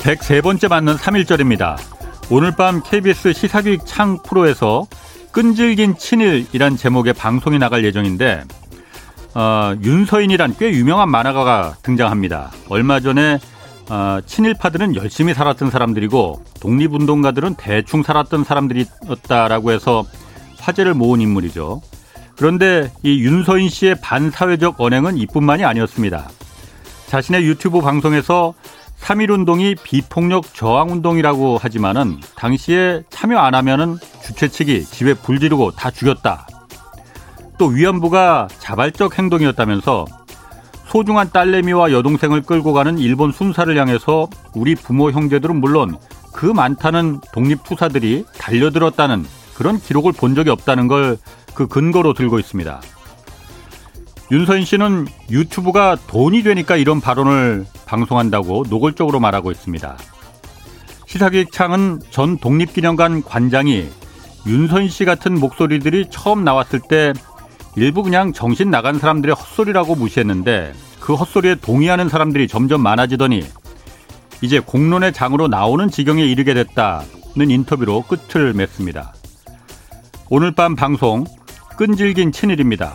오늘 103번째 맞는 3일절입니다. 오늘 밤 KBS 시사교육 창 프로에서 끈질긴 친일이란 제목의 방송이 나갈 예정인데 어, 윤서인이란 꽤 유명한 만화가가 등장합니다. 얼마 전에 어, 친일파들은 열심히 살았던 사람들이고 독립운동가들은 대충 살았던 사람들이었다라고 해서 화제를 모은 인물이죠. 그런데 이 윤서인 씨의 반사회적 언행은 이뿐만이 아니었습니다. 자신의 유튜브 방송에서 3.1운동이 비폭력 저항운동이라고 하지만은 당시에 참여 안 하면은 주최 측이 집에 불 지르고 다 죽였다. 또 위안부가 자발적 행동이었다면서 소중한 딸내미와 여동생을 끌고 가는 일본 순사를 향해서 우리 부모 형제들은 물론 그 많다는 독립투사들이 달려들었다는 그런 기록을 본 적이 없다는 걸 그 근거로 들고 있습니다. 윤서인 씨는 유튜브가 돈이 되니까 이런 발언을 방송한다고 노골적으로 말하고 있습니다. 시사기획창은 전 독립기념관 관장이 윤서인 씨 같은 목소리들이 처음 나왔을 때 일부 그냥 정신 나간 사람들의 헛소리라고 무시했는데 그 헛소리에 동의하는 사람들이 점점 많아지더니 이제 공론의 장으로 나오는 지경에 이르게 됐다는 인터뷰로 끝을 맺습니다. 오늘 밤 방송 끈질긴 친일입니다.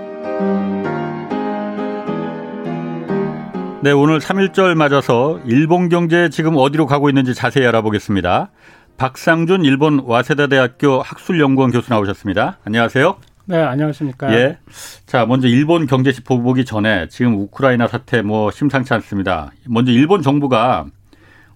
네, 오늘 3일절 맞아서 일본 경제 지금 어디로 가고 있는지 자세히 알아보겠습니다. 박상준 일본 와세다 대학교 학술연구원 교수 나오셨습니다. 안녕하세요. 네, 안녕하십니까. 예. 자, 먼저 일본 경제시 보기 전에 지금 우크라이나 사태 뭐 심상치 않습니다. 먼저 일본 정부가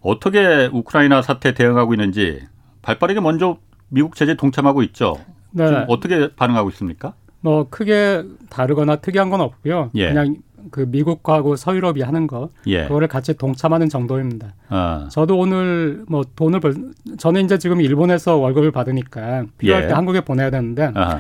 어떻게 우크라이나 사태 대응하고 있는지 발빠르게 먼저 미국 제재 동참하고 있죠. 네. 어떻게 반응하고 있습니까? 뭐 크게 다르거나 특이한 건 없고요. 예. 그냥 그 미국하고 서유럽이 하는 거 예. 그거를 같이 동참하는 정도입니다. 아. 저도 오늘 뭐 돈을 벌 저는 이제 지금 일본에서 월급을 받으니까 필요할 예. 때 한국에 보내야 되는데 아하.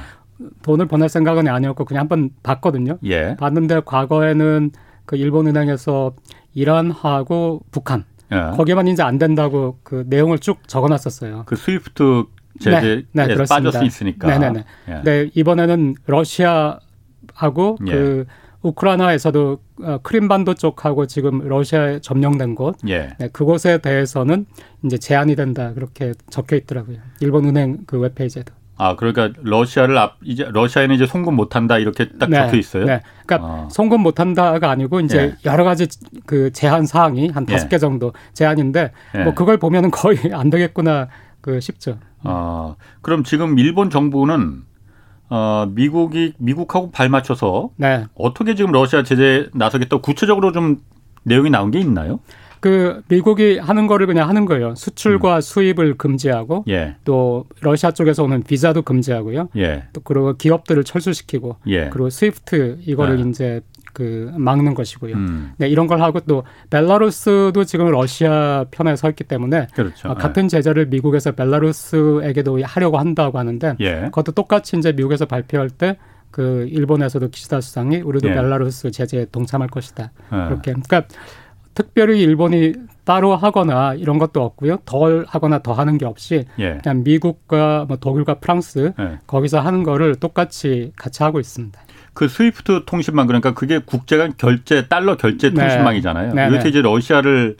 돈을 보낼 생각은 아니었고 그냥 한번 봤거든요. 예. 봤는데 과거에는 그 일본 은행에서 이란하고 북한 예. 거기에만 이제 안 된다고 그 내용을 쭉 적어놨었어요. 그 SWIFT 제재에 네, 네, 빠질 수 있으니까. 네네네. 예. 네 이번에는 러시아하고 예. 그 우크라이나에서도 어, 크림반도 쪽하고 지금 러시아에 점령된 곳, 예. 네, 그곳에 대해서는 이제 제한이 된다 그렇게 적혀 있더라고요. 일본 은행 그 웹페이지에도. 아, 그러니까 러시아를 앞 이제 러시아에는 이제 송금 못 한다 이렇게 딱 네, 적혀 있어요. 네. 그러니까 아. 송금 못 한다가 아니고 이제 예. 여러 가지 그 제한 사항이 한 다섯 예. 개 정도 제한인데 예. 뭐 그걸 보면은 거의 안 되겠구나 그 싶죠. 아, 그럼 지금 일본 정부는 어, 미국이 미국하고 발 맞춰서 네. 어떻게 지금 러시아 제재 나서겠다 구체적으로 좀 내용이 나온 게 있나요? 그 미국이 하는 거를 그냥 하는 거예요. 수출과 음. 수입을 금지하고 예. 또 러시아 쪽에서 오는 비자도 금지하고요. 예. 또 그리고 기업들을 철수시키고 예. 그리고 스위프트 이거를 예. 이제 그 막는 것이고요. 음. 네, 이런 걸 하고 또 벨라루스도 지금 러시아 편에 서 있기 때문에 그렇죠. 어, 같은 제재를 미국에서 벨라루스에게도 하려고 한다고 하는데 예. 그것도 똑같이 이제 미국에서 발표할 때 그 일본에서도 기시다 수상이 우리도 예. 벨라루스 제재에 동참할 것이다. 예. 그렇게 그러니까 특별히 일본이 따로 하거나 이런 것도 없고요. 덜 하거나 더 하는 게 없이 예. 그냥 미국과 뭐 독일과 프랑스 예. 거기서 하는 거를 똑같이 같이 하고 있습니다. 그 스위프트 통신망 그러니까 그게 국제간 결제 달러 결제 네. 통신망이잖아요. 네. 이렇게 네. 이제 러시아를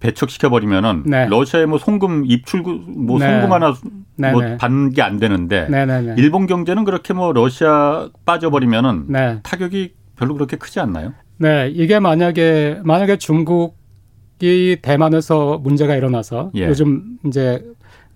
배척시켜 버리면은 네. 러시아에 뭐 송금 입출 뭐 네. 송금 하나 네. 뭐 받는 게 안 되는데 일본 경제는 그렇게 뭐 러시아 빠져버리면은 타격이 별로 그렇게 크지 않나요? 네, 이게 만약에 만약에 중국이 대만에서 문제가 일어나서 예. 요즘 이제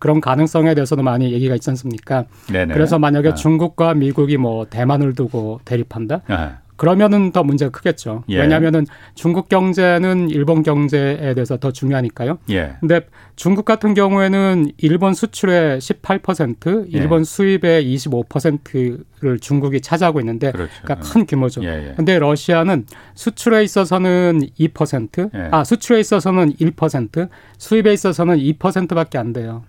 그런 가능성에 대해서도 많이 얘기가 있지 않습니까? 네네. 그래서 만약에 아. 중국과 미국이 뭐 대만을 두고 대립한다? 아. 그러면은 더 문제가 크겠죠. 예. 왜냐하면은 중국 경제는 일본 경제에 대해서 더 중요하니까요. 예. 근데 중국 같은 경우에는 일본 수출의 18%, 예. 일본 수입의 25%를 중국이 차지하고 있는데 그렇죠. 그러니까 큰 규모죠. 예, 예. 근데 러시아는 수출에 있어서는 2%, 예. 아 수출에 있어서는 1%, 수입에 있어서는 2%밖에 안 돼요.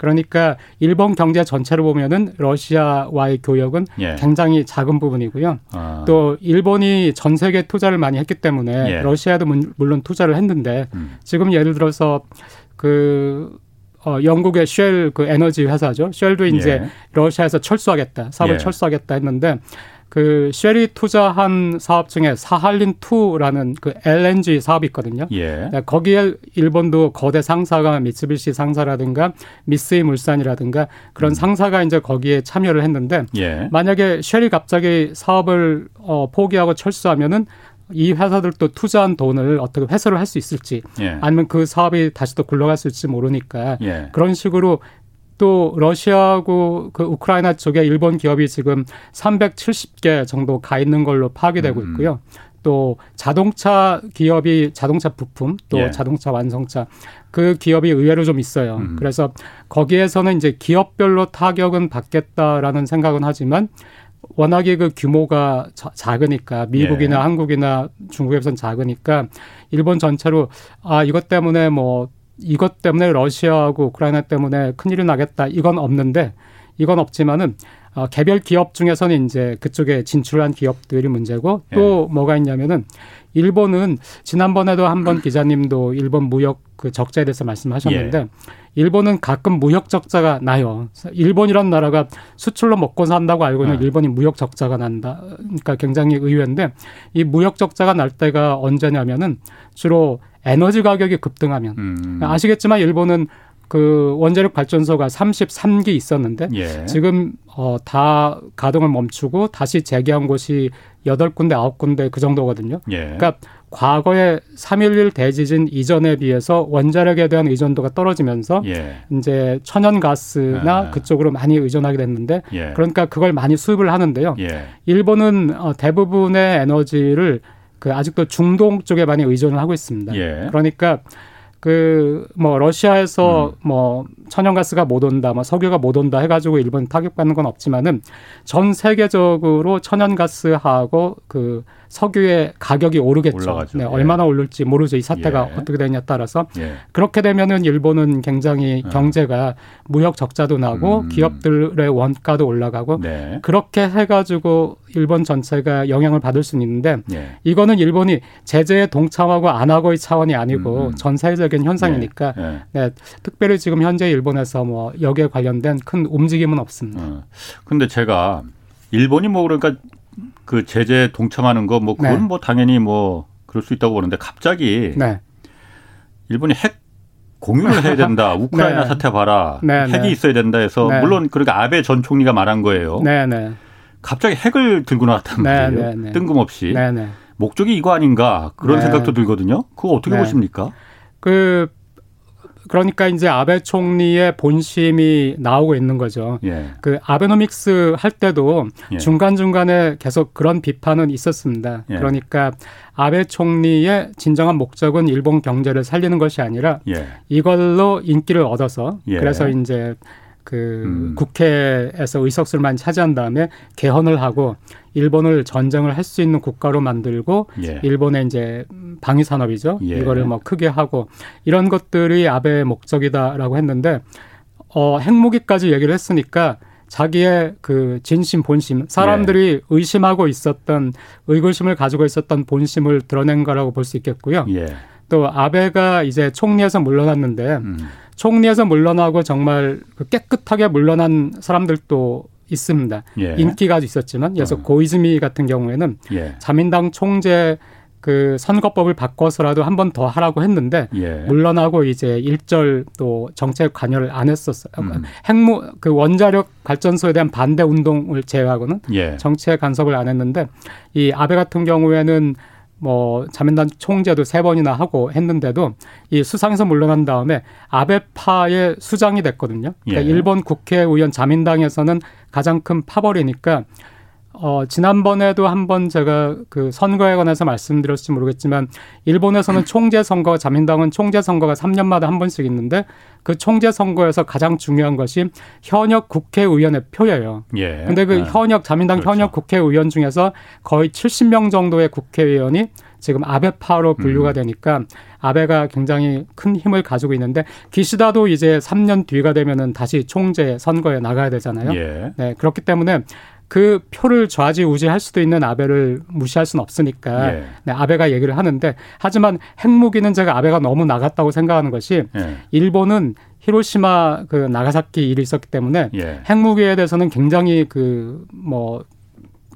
그러니까 일본 경제 전체를 보면은 러시아와의 교역은 예. 굉장히 작은 부분이고요. 아. 또 일본이 전 세계 투자를 많이 했기 때문에 예. 러시아도 물론 투자를 했는데 음. 지금 예를 들어서 그 어, 영국의 쉘 그 에너지 회사죠. 쉘도 이제 예. 러시아에서 철수하겠다. 사업을 예. 철수하겠다 했는데 그 쉘이 투자한 사업 중에 사할린 2라는 그 LNG 사업이 있거든요. 예. 네, 거기에 일본도 거대 상사가 미쓰비시 상사라든가 미쓰이 물산이라든가 그런 음. 상사가 이제 거기에 참여를 했는데 예. 만약에 쉘이 갑자기 사업을 어, 포기하고 철수하면은 이 회사들도 투자한 돈을 어떻게 회수를 할 수 있을지 예. 아니면 그 사업이 다시 또 굴러갔을지 모르니까 예. 그런 식으로 또 러시아하고 그 우크라이나 쪽에 일본 기업이 지금 370개 정도 가 있는 걸로 파악이 되고 음. 있고요. 또 자동차 기업이 자동차 부품 또 예. 자동차 완성차 그 기업이 의외로 좀 있어요. 음. 그래서 거기에서는 이제 기업별로 타격은 받겠다라는 생각은 하지만 워낙에 그 규모가 작으니까 미국이나 예. 한국이나 중국에선 작으니까 일본 전체로 아 이것 때문에 뭐 이것 때문에 러시아하고 우크라이나 때문에 큰일이 나겠다. 이건 없는데 이건 없지만은 어, 개별 기업 중에서는 이제 그쪽에 진출한 기업들이 문제고 또 예. 뭐가 있냐면은 일본은 지난번에도 한번 기자님도 일본 무역 그 적자에 대해서 말씀하셨는데 예. 일본은 가끔 무역 적자가 나요. 일본이란 나라가 수출로 먹고 산다고 알고는 네. 일본이 무역 적자가 난다. 그러니까 굉장히 의외인데 이 무역 적자가 날 때가 언제냐면은 주로 에너지 가격이 급등하면 음. 아시겠지만 일본은 그 원자력 발전소가 33기 있었는데 예. 지금 어, 다 가동을 멈추고 다시 재개한 곳이 여덟 군데 아홉 군데 그 정도거든요. 예. 그러니까 과거에 3.11 대지진 이전에 비해서 원자력에 대한 의존도가 떨어지면서 예. 이제 천연가스나 아. 그쪽으로 많이 의존하게 됐는데 예. 그러니까 그걸 많이 수입을 하는데요. 예. 일본은 어, 대부분의 에너지를 그 아직도 중동 쪽에 많이 의존을 하고 있습니다. 예. 그러니까 그 뭐 러시아에서 음. 뭐 천연가스가 못 온다, 뭐 석유가 못 온다 해가지고 일본 타격받는 건 없지만은 전 세계적으로 천연가스하고 그 석유의 가격이 오르겠죠. 네, 예. 얼마나 오를지 모르죠. 이 사태가 예. 어떻게 되느냐에 따라서 예. 그렇게 되면은 일본은 굉장히 예. 경제가 무역 적자도 나고 음. 기업들의 원가도 올라가고 네. 그렇게 해가지고 일본 전체가 영향을 받을 수는 있는데 예. 이거는 일본이 제재에 동참하고 안 하고의 차원이 아니고 음. 전 세계적인 현상이니까 예. 네, 특별히 지금 현재 일 본에서 뭐 여기에 관련된 큰 움직임은 없습니다. 어. 근데 제가 일본이 뭐 그러니까 그 제재 동참하는 거 뭐 그건 네. 뭐 당연히 뭐 그럴 수 있다고 보는데 갑자기 네. 일본이 핵 공유를 해야 된다. 우크라이나 네. 사태 봐라. 네, 핵이 네. 있어야 된다 해서 네. 물론 그러니까 아베 전 총리가 말한 거예요. 갑자기 핵을 들고 나왔단 말이에요. 뜬금없이. 목적이 이거 아닌가 그런 생각도 들거든요. 그거 어떻게 보십니까? 그 그러니까 이제 아베 총리의 본심이 나오고 있는 거죠. 예. 그 아베노믹스 할 때도 예. 중간 중간에 계속 그런 비판은 있었습니다. 예. 그러니까 아베 총리의 진정한 목적은 일본 경제를 살리는 것이 아니라 예. 이걸로 인기를 얻어서 예. 그래서 이제 그 음. 국회에서 의석수를 만 차지한 다음에 개헌을 하고 일본을 전쟁을 할 수 있는 국가로 만들고 예. 일본의 이제 방위 산업이죠. 예. 이거를 뭐 크게 하고 이런 것들이 아베의 목적이다라고 했는데 어 핵무기까지 얘기를 했으니까 자기의 그 진심 본심 사람들이 예. 의심하고 있었던 의구심을 가지고 있었던 본심을 드러낸 거라고 볼 수 있겠고요. 예. 또 아베가 이제 총리에서 물러났는데 음. 총리에서 물러나고 정말 그 깨끗하게 물러난 사람들도 있습니다. 예. 인기가 있었지만 그래서 어. 고이즈미 같은 경우에는 예. 자민당 총재 그 선거법을 바꿔서라도 한 번 더 하라고 했는데 예. 물러나고 이제 일절 또 정책 관여를 안 했었어요. 음. 핵무 그 원자력 발전소에 대한 반대 운동을 제외하고는 예. 정책 간섭을 안 했는데 이 아베 같은 경우에는 뭐 자민당 총재도 세 번이나 하고 했는데도 이 수상에서 물러난 다음에 아베파의 수장이 됐거든요. 그러니까 예. 일본 국회의원 자민당에서는 가장 큰 파벌이니까 어, 지난번에도 한번 제가 그 선거에 관해서 말씀드렸을지 모르겠지만 일본에서는 총재 선거, 자민당은 총재 선거가 3년마다 한 번씩 있는데 그 총재 선거에서 가장 중요한 것이 현역 국회의원의 표예요. 예. 근데 그 네. 현역 자민당 그렇죠. 현역 국회의원 중에서 거의 70명 정도의 국회의원이 지금 아베파로 분류가 음. 되니까 아베가 굉장히 큰 힘을 가지고 있는데 기시다도 이제 3년 뒤가 되면은 다시 총재 선거에 나가야 되잖아요. 예. 네, 그렇기 때문에 그 표를 좌지우지할 수도 있는 아베를 무시할 수는 없으니까 예. 네, 아베가 얘기를 하는데 하지만 핵무기는 제가 아베가 너무 나갔다고 생각하는 것이 예. 일본은 히로시마 그 나가사키 일이 있었기 때문에 예. 핵무기에 대해서는 굉장히 그 뭐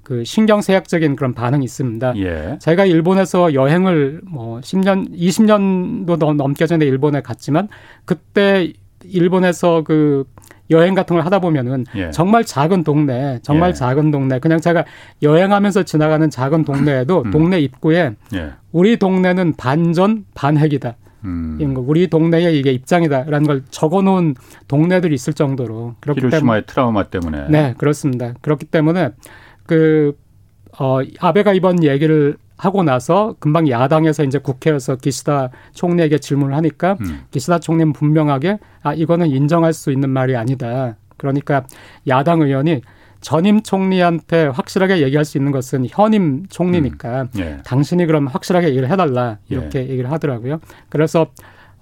그 신경쇠약적인 그런 반응이 있습니다. 예. 제가 일본에서 여행을 뭐 10년, 20년도 넘게 전에 일본에 갔지만 그때 일본에서 그 여행 같은 걸 하다 보면은 예. 정말 작은 동네, 정말 예. 작은 동네, 그냥 제가 여행하면서 지나가는 작은 동네에도 음. 동네 입구에 예. 우리 동네는 반전 반핵이다. 음. 우리 동네의 이게 입장이다라는 걸 적어놓은 동네들이 있을 정도로 그렇기 히로시마의 트라우마 때문에 네 그렇습니다. 그렇기 때문에 그, 어, 아베가 이번 얘기를 하고 나서 금방 야당에서 이제 국회에서 기시다 총리에게 질문을 하니까 음. 기시다 총리는 분명하게 아, 이거는 인정할 수 있는 말이 아니다. 그러니까 야당 의원이 전임 총리한테 확실하게 얘기할 수 있는 것은 현임 총리니까 음. 예. 당신이 그럼 확실하게 얘기를 해달라 이렇게 예. 얘기를 하더라고요. 그래서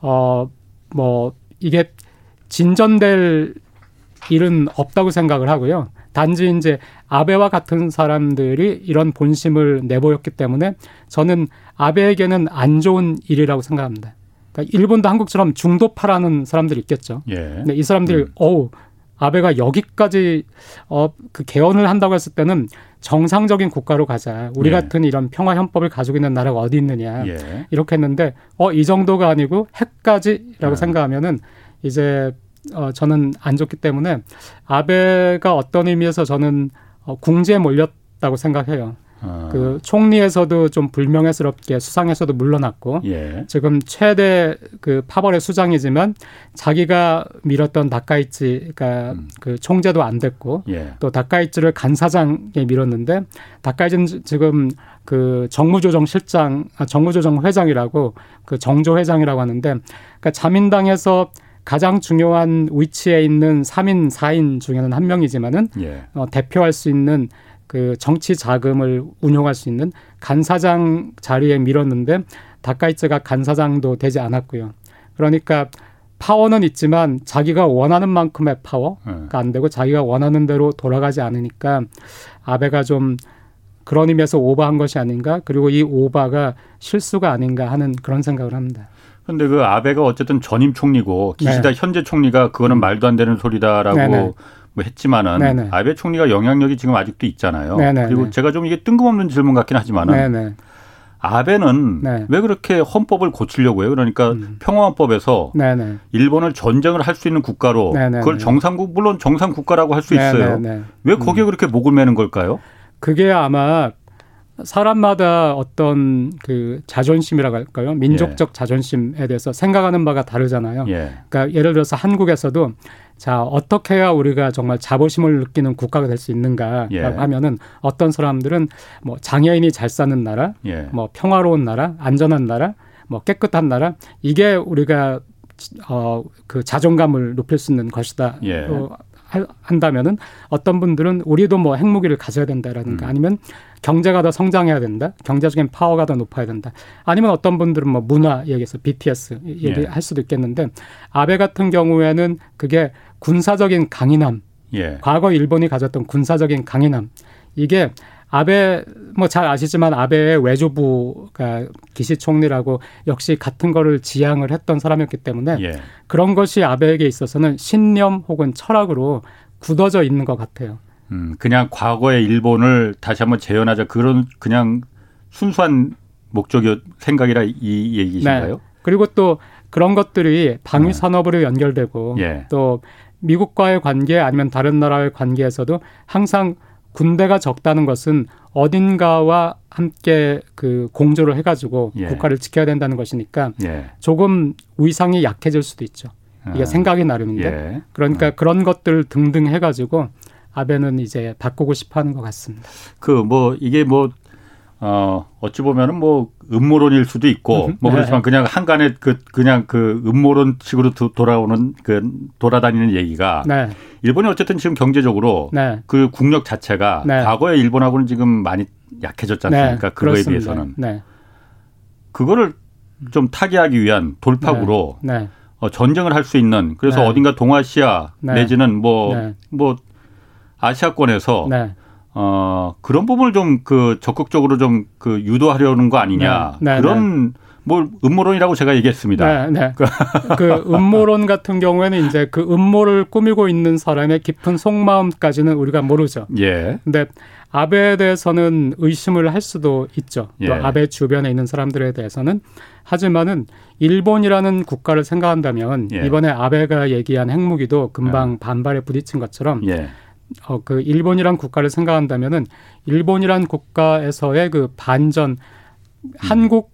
어 뭐 이게 진전될 일은 없다고 생각을 하고요. 단지 이제 아베와 같은 사람들이 이런 본심을 내보였기 때문에 저는 아베에게는 안 좋은 일이라고 생각합니다. 그러니까 일본도 한국처럼 중도파라는 사람들이 있겠죠. 예. 근데 이 사람들이 음. 어우 아베가 여기까지 어 그 개헌을 한다고 했을 때는 정상적인 국가로 가자. 우리 예. 같은 이런 평화 현법을 가지고 있는 나라가 어디 있느냐. 예. 이렇게 했는데 어 이 정도가 아니고 핵까지라고 예. 생각하면은 이제 어, 저는 안 좋기 때문에 아베가 어떤 의미에서 저는 어, 궁지에 몰렸다고 생각해요. 아. 그 총리에서도 좀 불명예스럽게 수상에서도 물러났고 예. 지금 최대 그 파벌의 수장이지만 자기가 밀었던 다카이치가 음. 그 총재도 안 됐고 예. 또 다카이치를 간사장에 밀었는데 다카이치는 지금 그 정무조정 실장 아, 정무조정 회장이라고 그 정조 회장이라고 하는데 그러니까 자민당에서 가장 중요한 위치에 있는 3인, 4인 중에는 한 명이지만은 예. 어, 대표할 수 있는 그 정치 자금을 운용할 수 있는 간사장 자리에 밀었는데 다카이츠가 간사장도 되지 않았고요. 그러니까 파워는 있지만 자기가 원하는 만큼의 파워가 예. 안 되고 자기가 원하는 대로 돌아가지 않으니까 아베가 좀 그런 의미에서 오버한 것이 아닌가 그리고 이 오바가 실수가 아닌가 하는 그런 생각을 합니다. 근데 그 아베가 어쨌든 전임 총리고 기시다 네. 현재 총리가 그거는 음. 말도 안 되는 소리다라고 네네. 뭐 했지만은 네네. 아베 총리가 영향력이 지금 아직도 있잖아요. 네네. 그리고 제가 좀 이게 뜬금없는 질문 같긴 하지만은 아베는 네. 왜 그렇게 헌법을 고치려고 해요? 그러니까 음. 평화헌법에서 네네. 일본을 전쟁을 할 수 있는 국가로 네네. 그걸 정상국 물론 정상 국가라고 할 수 있어요. 왜 거기에 음. 그렇게 목을 매는 걸까요? 그게 아마 사람마다 어떤 그 자존심이라고 할까요? 민족적 예. 자존심에 대해서 생각하는 바가 다르잖아요. 예. 그러니까 예를 들어서 한국에서도 자 어떻게 해야 우리가 정말 자부심을 느끼는 국가가 될 수 있는가 예. 하면은 어떤 사람들은 뭐 장애인이 잘 사는 나라, 예. 뭐 평화로운 나라, 안전한 나라, 뭐 깨끗한 나라 이게 우리가 어 그 자존감을 높일 수 있는 것이다. 예. 어, 한다면은 어떤 분들은 우리도 뭐 핵무기를 가져야 된다라든가 음. 아니면 경제가 더 성장해야 된다. 경제적인 파워가 더 높아야 된다. 아니면 어떤 분들은 뭐 문화 얘기해서 BTS 얘기할 예. 수도 있겠는데 아베 같은 경우에는 그게 군사적인 강인함. 예. 과거 일본이 가졌던 군사적인 강인함. 이게 아베 뭐 잘 아시지만 아베의 외조부가 기시 총리라고 역시 같은 거를 지향을 했던 사람이었기 때문에 예. 그런 것이 아베에게 있어서는 신념 혹은 철학으로 굳어져 있는 것 같아요. 음, 그냥 과거의 일본을 다시 한번 재현하자 그런 그냥 순수한 목적이 생각이라 이 얘기신가요? 네. 그리고 또 그런 것들이 방위 네. 산업으로 연결되고 예. 또 미국과의 관계 아니면 다른 나라의 관계에서도 항상 군대가 적다는 것은 어딘가와 함께 그 공조를 해가지고 예. 국가를 지켜야 된다는 것이니까 예. 조금 위상이 약해질 수도 있죠. 이게 아. 생각이 나름인데 예. 그러니까 아. 그런 것들 등등 해가지고 아베는 이제 바꾸고 싶어하는 것 같습니다. 그 뭐 이게 뭐 어, 어찌 보면은 뭐 음모론일 수도 있고 뭐 네. 그렇지만 그냥 한간에 그 그냥 그 음모론 식으로 돌아오는 그 돌아다니는 얘기가 네. 일본이 어쨌든 지금 경제적으로 네. 그 국력 자체가 네. 과거에 일본하고는 지금 많이 약해졌지 않습니까? 네. 그거에 그렇습니다. 비해서는 네. 그거를 좀 타개하기 위한 돌파구로 어, 전쟁을 할 수 있는 그래서 어딘가 동아시아 내지는 뭐뭐 뭐 아시아권에서 어, 그런 부분을 좀 그 적극적으로 좀 그 유도하려는 거 아니냐. 네, 네, 그런 네. 뭐 음모론이라고 제가 얘기했습니다. 네, 네. 그 음모론 같은 경우에는 이제 그 음모를 꾸미고 있는 사람의 깊은 속마음까지는 우리가 모르죠. 예. 근데 아베에 대해서는 의심을 할 수도 있죠. 또 예. 아베 주변에 있는 사람들에 대해서는 하지만은 일본이라는 국가를 생각한다면 예. 이번에 아베가 얘기한 핵무기도 금방 예. 반발에 부딪힌 것처럼 예. 어, 그 일본이란 국가를 생각한다면은 일본이란 국가에서의 그 반전 음. 한국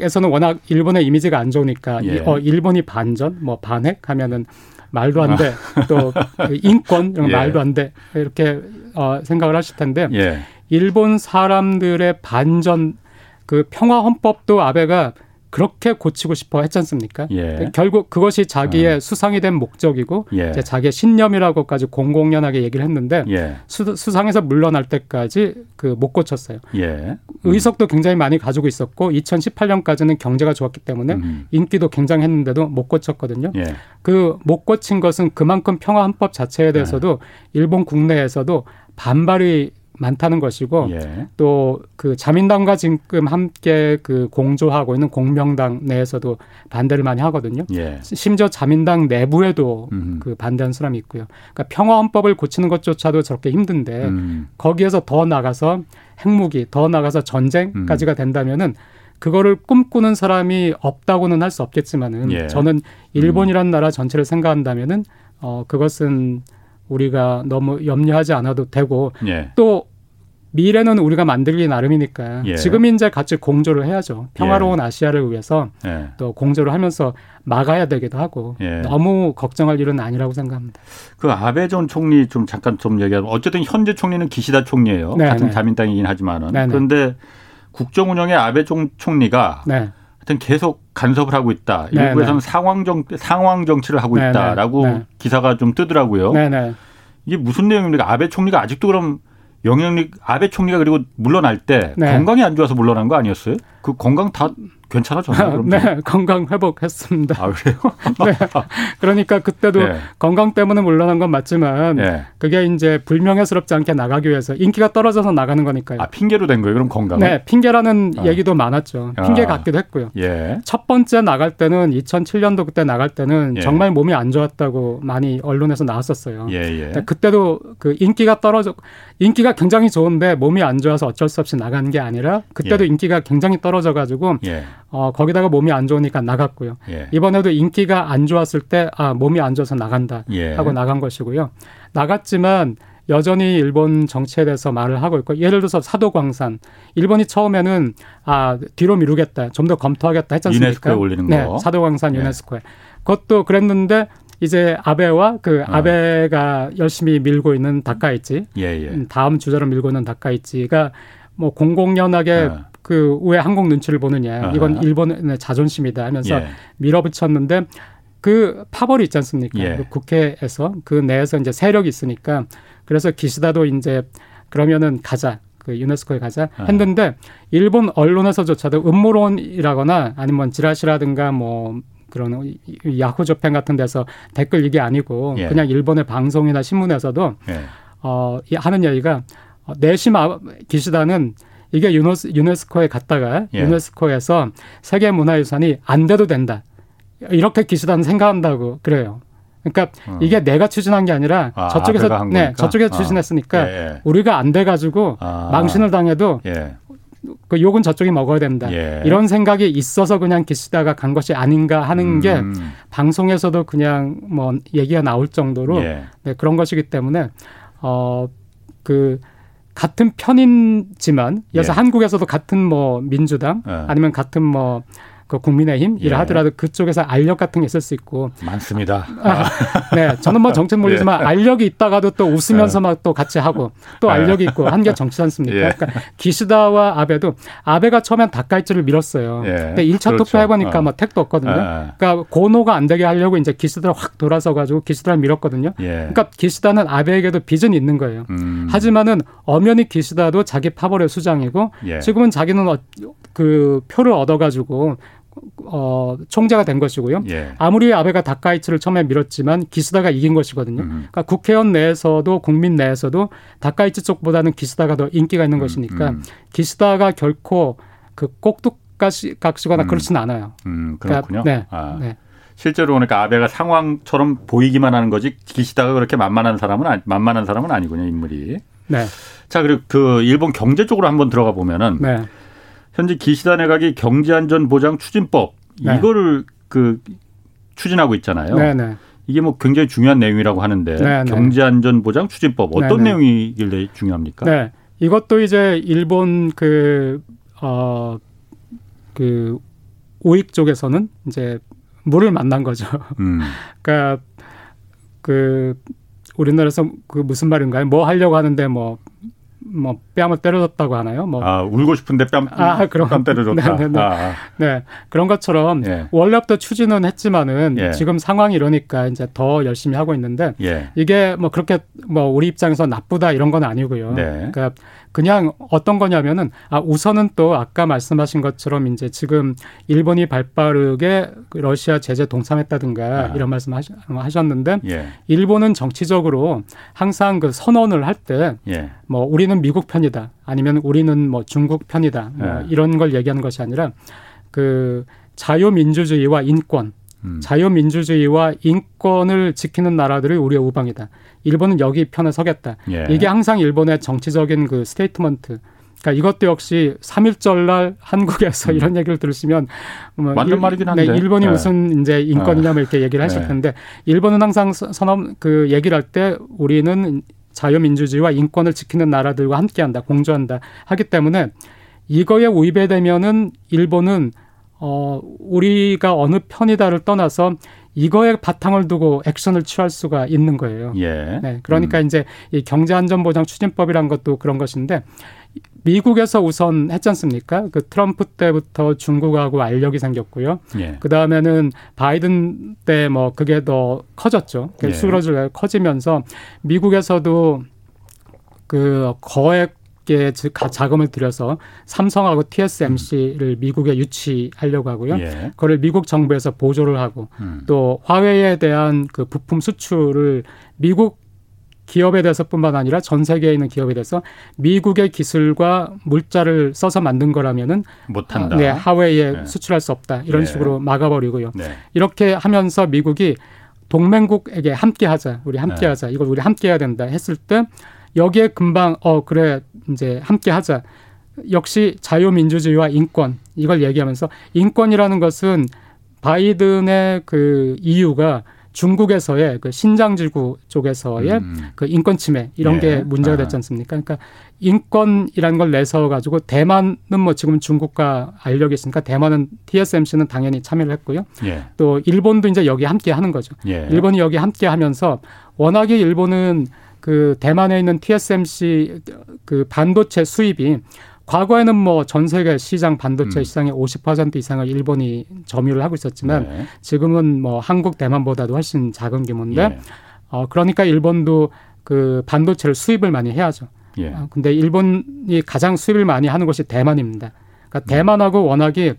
에서는 워낙 일본의 이미지가 안 좋으니까 예. 어, 일본이 반전 뭐 반핵 하면은 말도 안 돼. 아. 또그 인권 이런 예. 말도 안 돼. 이렇게 어, 생각을 하실 텐데 예. 일본 사람들의 반전 그 평화 헌법도 아베가 그렇게 고치고 싶어 했지 않습니까? 예. 결국 그것이 자기의 어. 수상이 된 목적이고 예. 이제 자기의 신념이라고까지 공공연하게 얘기를 했는데 예. 수, 상에서 물러날 때까지 그 못 고쳤어요. 예. 음. 의석도 굉장히 많이 가지고 있었고 2018년까지는 경제가 좋았기 때문에 음. 인기도 굉장했는데도 못 고쳤거든요. 예. 그못 고친 것은 그만큼 평화 헌법 자체에 대해서도 예. 일본 국내에서도 반발이 많다는 것이고 예. 또그 자민당과 지금 함께 그 공조하고 있는 공명당 내에서도 반대를 많이 하거든요. 예. 심지어 자민당 내부에도 음. 그 반대하는 사람이 있고요. 그러니까 평화헌법을 고치는 것조차도 저렇게 힘든데 음. 거기에서 더 나가서 핵무기, 더 나가서 전쟁까지가 음. 된다면은 그거를 꿈꾸는 사람이 없다고는 할 수 없겠지만은 예. 저는 일본이라는 음. 나라 전체를 생각한다면은 어 그것은 우리가 너무 염려하지 않아도 되고 예. 또 미래는 우리가 만들기 나름이니까 예. 지금 이제 같이 공조를 해야죠. 평화로운 예. 아시아를 위해서 예. 또 공조를 하면서 막아야 되기도 하고 예. 너무 걱정할 일은 아니라고 생각합니다. 그 아베 전 총리 좀 잠깐 좀 얘기하면 어쨌든 현재 총리는 기시다 총리예요. 네네. 같은 네. 자민당이긴 하지만은 네네. 그런데 국정 운영의 아베 종, 총리가 네. 하여튼 계속 간섭을 하고 있다. 네, 일부에서는 상황 정 상황 정치를 하고 있다라고 네. 기사가 좀 뜨더라고요. 네네. 이게 무슨 내용입니까? 아베 총리가 아직도 그럼 영향력 아베 총리가 그리고 물러날 때 네. 건강이 안 좋아서 물러난 거 아니었어요? 그 건강 다 괜찮아졌나요? 네, 건강 회복했습니다. 아, 그래요? 네. 그러니까 그때도 네. 건강 때문에 물러난 건 맞지만 네. 그게 이제 불명예스럽지 않게 나가기 위해서 인기가 떨어져서 나가는 거니까요. 아, 핑계로 된 거예요, 그럼 건강? 네, 핑계라는 아. 얘기도 많았죠. 핑계 아. 같기도 했고요. 예. 첫 번째 나갈 때는 2007년도 그때 나갈 때는 예. 정말 몸이 안 좋았다고 많이 언론에서 나왔었어요. 예, 예. 그때도 그 인기가 떨어져 인기가 굉장히 좋은데 몸이 안 좋아서 어쩔 수 없이 나간 게 아니라 그때도 예. 인기가 굉장히 떨어 져 가지고 예. 어, 거기다가 몸이 안 좋으니까 나갔고요. 예. 이번에도 인기가 안 좋았을 때, 아, 몸이 안 좋아서 나간다 예. 하고 나간 것이고요. 나갔지만 여전히 일본 정치에 대해서 말을 하고 있고 예를 들어서 사도광산 일본이 처음에는 아 뒤로 미루겠다 좀 더 검토하겠다 했지 않습니까? 유네스코에 올리는 네, 거. 사도광산 예. 유네스코에 그것도 그랬는데 이제 아베와 그 어. 아베가 열심히 밀고 있는 다카이치 예, 예. 음, 다음 주자로 밀고 있는 다카이치가 뭐 공공연하게 어. 그 왜 한국 눈치를 보느냐 이건 일본의 자존심이다 하면서 예. 밀어붙였는데 그 파벌이 있지 않습니까? 예. 그 국회에서 그 내에서 이제 세력이 있으니까 그래서 기시다도 이제 그러면은 가자. 그 유네스코에 가자 했는데 일본 언론에서조차도 음모론이라거나 아니면 지라시라든가 뭐 그런 야후 조편 같은 데서 댓글 이게 아니고 예. 그냥 일본의 방송이나 신문에서도 예. 어 하는 얘기가 어, 내심 아, 기시다는 이게 유네스, 유네스코에 갔다가 예. 유네스코에서 세계 문화유산이 안 돼도 된다. 이렇게 기시다는 생각한다고 그래요. 그러니까 어. 이게 내가 추진한 게 아니라 아, 저쪽에서 네 저쪽에서 아. 추진했으니까 예, 예. 우리가 안 돼 가지고 아. 망신을 당해도 예. 그 욕은 저쪽이 먹어야 된다. 예. 이런 생각이 있어서 그냥 기시다가 간 것이 아닌가 하는 음. 게 방송에서도 그냥 뭐 얘기가 나올 정도로 예. 네, 그런 것이기 때문에 어그 같은 편이지만 여기서 예. 한국에서도 같은 뭐 민주당 예. 아니면 같은 뭐 그 국민의힘 이라 예. 하더라도 그쪽에서 알력 같은 게 있을 수 있고 많습니다. 아, 네, 저는 뭐 정책 모르지만 예. 알력이 있다가도 또 웃으면서 예. 막또 같이 하고 또 예. 알력이 있고 한 게 정치지 않습니까? 예. 그러니까 기시다와 아베도 아베가 처음엔 다카이치를 밀었어요. 예. 근데 1차 그렇죠. 투표 해보니까 어. 뭐 택도 없거든요. 그러니까 고노가 안 되게 하려고 이제 기시다를 확 돌아서 가지고 기시다를 밀었거든요. 그러니까 기시다는 아베에게도 빚은 있는 거예요. 음. 하지만은 엄연히 기시다도 자기 파벌의 수장이고 지금은 자기는 어, 그 표를 얻어가지고 어, 총재가 된 것이고요. 예. 아무리 아베가 다카이치를 처음에 밀었지만 기스다가 이긴 것이거든요. 음. 그러니까 국회의원 내에서도 국민 내에서도 다카이치 쪽보다는 기스다가 더 인기가 있는 음. 것이니까 음. 기스다가 결코 그 꼭두각시거나 음. 그렇지는 않아요. 음, 그렇군요. 그러니까, 네, 아. 네. 실제로 그러니까 아베가 상황처럼 보이기만 하는 거지 기시다가 그렇게 만만한 사람은 만만한 사람은 아니군요 인물이. 네. 자 그리고 그 일본 경제 쪽으로 한번 들어가 보면은 네. 현재 기시다 내각이 경제안전보장 추진법 네. 이거를 그 추진하고 있잖아요. 네네. 네. 이게 뭐 굉장히 중요한 내용이라고 하는데 네네. 네. 경제안전보장 추진법 어떤 네네. 네. 내용이길래 중요합니까? 네, 이것도 이제 일본 그 어, 그 우익 쪽에서는 이제 물을 만난 거죠. 음. 그러니까 그 우리나라에서 그 무슨 말인가요? 뭐 하려고 하는데 뭐 뭐 뺨을 때려줬다고 하나요? 뭐 아, 울고 싶은데 뺨, 아, 그런, 뺨 때려줬다. 네, 네, 네. 아. 네. 그런 것처럼 예. 원래부터 추진은 했지만은 예. 지금 상황이 이러니까 이제 더 열심히 하고 있는데 예. 이게 뭐 그렇게 뭐 우리 입장에서 나쁘다 이런 건 아니고요. 네. 그러니까 그냥 어떤 거냐면은 아 우선은 또 아까 말씀하신 것처럼 이제 지금 일본이 발빠르게 러시아 제재 동참했다든가 아. 이런 말씀 하셨는데 예. 일본은 정치적으로 항상 그 선언을 할 때뭐 예. 우리는 미국 편이다 아니면 우리는 뭐 중국 편이다 뭐 예. 이런 걸 얘기하는 것이 아니라 그 자유민주주의와 인권 음. 자유민주주의와 인권을 지키는 나라들이 우리의 우방이다. 일본은 여기 편에 서겠다. 예. 이게 항상 일본의 정치적인 그 statement. 그러니까 이것도 역시 3.1절 날 한국에서 음. 이런 얘기를 들으시면 뭐 맞는 말이긴 한데 네, 일본이 네. 무슨 이제 인권이냐 뭐 이렇게 얘기를 하실 네. 텐데 일본은 항상 선언 그 얘기를 할 때 우리는 자유민주주의와 인권을 지키는 나라들과 함께한다, 공조한다 하기 때문에 이거에 위배되면은 일본은 어 우리가 어느 편이다를 떠나서 이거에 바탕을 두고 액션을 취할 수가 있는 거예요. 예. 네. 그러니까 음. 이제 이 경제안전보장 추진법이란 것도 그런 것인데 미국에서 우선 했지 않습니까? 그 트럼프 때부터 중국하고 알력이 생겼고요. 예. 그 다음에는 바이든 때 뭐 그게 더 커졌죠. 예. 수그러져 커지면서 미국에서도 그 거액 개 자금을 들여서 삼성하고 TSMC를 음. 미국에 유치하려고 하고요. 예. 그걸 미국 정부에서 보조를 하고 음. 또 화웨이에 대한 그 부품 수출을 미국 기업에 대해서뿐만 아니라 전 세계에 있는 기업에 대해서 미국의 기술과 물자를 써서 만든 거라면은 못한다. 네, 하웨이에 네. 수출할 수 없다. 이런 네. 식으로 막아버리고요. 네. 이렇게 하면서 미국이 동맹국에게 함께하자, 우리 함께하자, 네. 이걸 우리 함께해야 된다 했을 때 여기에 금방 어 그래 이제 함께 하자. 역시 자유민주주의와 인권 이걸 얘기하면서 인권이라는 것은 바이든의 그 이유가 중국에서의 그 신장지구 쪽에서의 음. 그 인권 침해 이런 예. 게 문제가 아. 됐지 않습니까? 그러니까 인권이라는 걸 내서 가지고 대만은 뭐 지금 중국과 알력이 있으니까 대만은 TSMC는 당연히 참여를 했고요. 예. 또 일본도 이제 여기 함께 하는 거죠. 예. 일본이 여기 함께 하면서 워낙에 일본은 그 대만에 있는 TSMC 그 반도체 수입이 과거에는 뭐 전 세계 시장 반도체 음. 시장의 50% 이상을 일본이 점유를 하고 있었지만 네. 지금은 뭐 한국 대만보다도 훨씬 작은 규모인데 네. 어 그러니까 일본도 그 반도체를 수입을 많이 해야죠. 예. 어, 근데 일본이 가장 수입을 많이 하는 것이 대만입니다. 그러니까 음. 대만하고 워낙에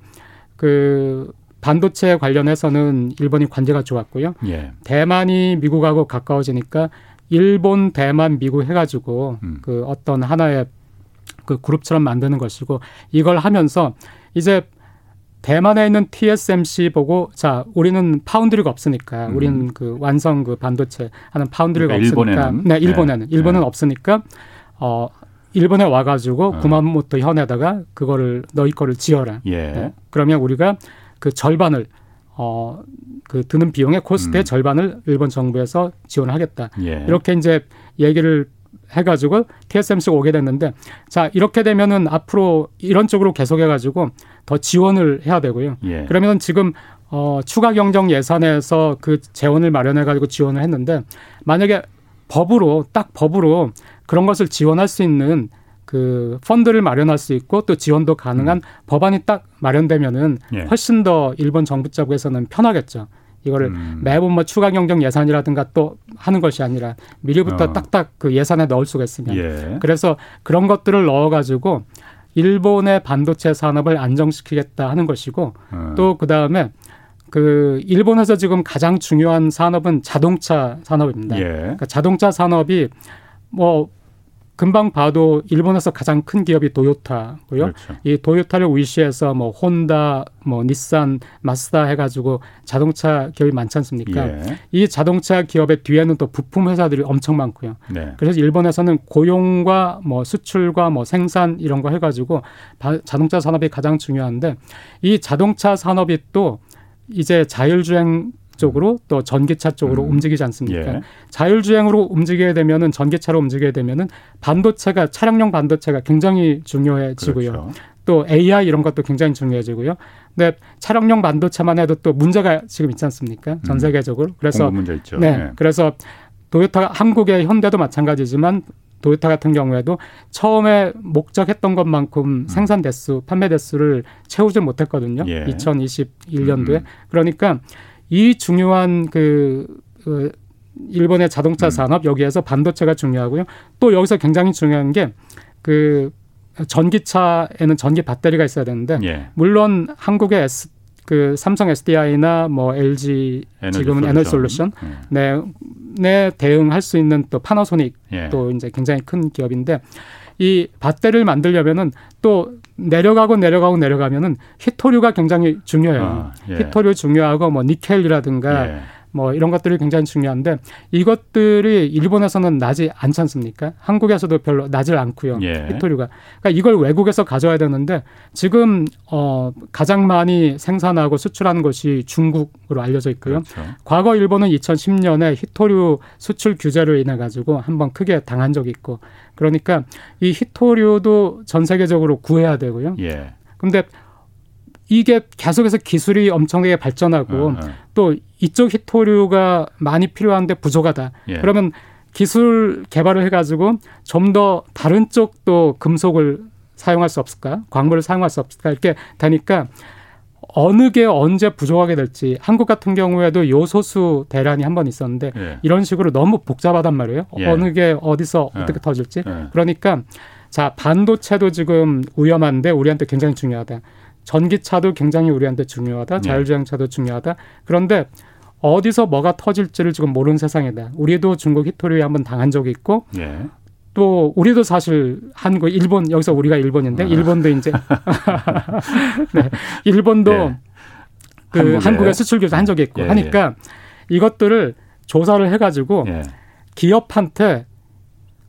그 반도체 관련해서는 일본이 관계가 좋았고요. 예. 대만이 미국하고 가까워지니까 일본, 대만, 미국 해가지고 음. 그 어떤 하나의 그 그룹처럼 만드는 것이고 이걸 하면서 이제 대만에 있는 TSMC 보고 자 우리는 파운드리가 없으니까 음. 우리는 그 완성 그 반도체 하는 파운드리가 그러니까 없으니까 일본에는? 네 일본에는 네. 일본은 네. 없으니까 어 일본에 와가지고 어. 구마모토 현에다가 그거를 너희 거를 지어라. 예. 네. 그러면 우리가 그 절반을 어, 그 드는 비용의 코스트의 음. 절반을 일본 정부에서 지원을 하겠다. 예. 이렇게 이제 얘기를 해가지고 TSMC가 오게 됐는데 자 이렇게 되면은 앞으로 이런 쪽으로 계속해가지고 더 지원을 해야 되고요. 예. 그러면 지금 어, 추가 경정 예산에서 그 재원을 마련해가지고 지원을 했는데 만약에 법으로 딱 법으로 그런 것을 지원할 수 있는 그 펀드를 마련할 수 있고 또 지원도 가능한 음. 법안이 딱 마련되면은 예. 훨씬 더 일본 정부 쪽에서는 편하겠죠. 이거를 음. 매번 뭐 추가 경정 예산이라든가 또 하는 것이 아니라 미리부터 어. 딱딱 그 예산에 넣을 수가 있으면 예. 그래서 그런 것들을 넣어 가지고 일본의 반도체 산업을 안정시키겠다 하는 것이고 어. 또 그 다음에 그 일본에서 지금 가장 중요한 산업은 자동차 산업입니다. 예. 그러니까 자동차 산업이 뭐 금방 봐도 일본에서 가장 큰 기업이 도요타고요. 그렇죠. 이 도요타를 위시해서 뭐 혼다, 뭐 닛산, 마스다 해가지고 자동차 기업이 많지 않습니까? 예. 이 자동차 기업의 뒤에는 또 부품 회사들이 엄청 많고요. 네. 그래서 일본에서는 고용과 뭐 수출과 뭐 생산 이런 거 해가지고 자동차 산업이 가장 중요한데 이 자동차 산업이 또 이제 자율주행 쪽으로 또 전기차 쪽으로 음. 움직이지 않습니까? 예. 자율주행으로 움직이게 되면은 전기차로 움직이게 되면은 반도체가 차량용 반도체가 굉장히 중요해지고요. 그렇죠. 또 AI 이런 것도 굉장히 중요해지고요. 근데 차량용 반도체만 해도 또 문제가 지금 있지 않습니까? 전 음. 세계적으로. 그래서 문제 있죠. 네. 네. 그래서 도요타 한국의 현대도 마찬가지지만 도요타 같은 경우에도 처음에 목적했던 것만큼 음. 생산 대수, 판매 대수를 채우지 못했거든요. 예. 2021년도에. 음. 그러니까 이 중요한 그, 그 일본의 자동차 음. 산업 여기에서 반도체가 중요하고요. 또 여기서 굉장히 중요한 게 그 전기차에는 전기 배터리가 있어야 되는데 예. 물론 한국의 S 그 삼성 SDI나 뭐 LG 지금은 에너지 솔루션 네. 네, 네 대응할 수 있는 또 파나소닉 예. 또 이제 굉장히 큰 기업인데 이 배터리를 만들려면은 또 내려가고 내려가고 내려가면은 히토류가 굉장히 중요해요. 아, 예. 히토류 중요하고 뭐 니켈이라든가 예. 뭐 이런 것들이 굉장히 중요한데 이것들이 일본에서는 나지 않지 않습니까? 한국에서도 별로 나질 않고요. 예. 히토류가. 그러니까 이걸 외국에서 가져와야 되는데 지금 어 가장 많이 생산하고 수출하는 것이 중국으로 알려져 있고요. 그렇죠. 과거 일본은 2010년에 히토류 수출 규제로 인해 가지고 한번 크게 당한 적이 있고 그러니까 이 히토류도 전 세계적으로 구해야 되고요. 예. 근데 이게 계속해서 기술이 엄청나게 발전하고 어, 어. 또 이쪽 히토류가 많이 필요한데 부족하다. 예. 그러면 기술 개발을 해가지고 좀 더 다른 쪽도 금속을 사용할 수 없을까? 광물을 사용할 수 없을까? 이렇게 되니까 어느 게 언제 부족하게 될지 한국 같은 경우에도 요소수 대란이 한 번 있었는데 예. 이런 식으로 너무 복잡하단 말이에요. 예. 어느 게 어디서 예. 어떻게 터질지. 예. 그러니까 자 반도체도 지금 위험한데 우리한테 굉장히 중요하다. 전기차도 굉장히 우리한테 중요하다. 네. 자율주행차도 중요하다. 그런데 어디서 뭐가 터질지를 지금 모르는 세상이다. 우리도 중국 히토리에 한번 당한 적이 있고 네. 또 우리도 사실 한국 일본 여기서 우리가 일본인데 아. 일본도 이제 네. 일본도 네. 그 한국에. 한국에 수출 규제 한 적이 있고 예, 하니까 예. 이것들을 조사를 해가지고 예. 기업한테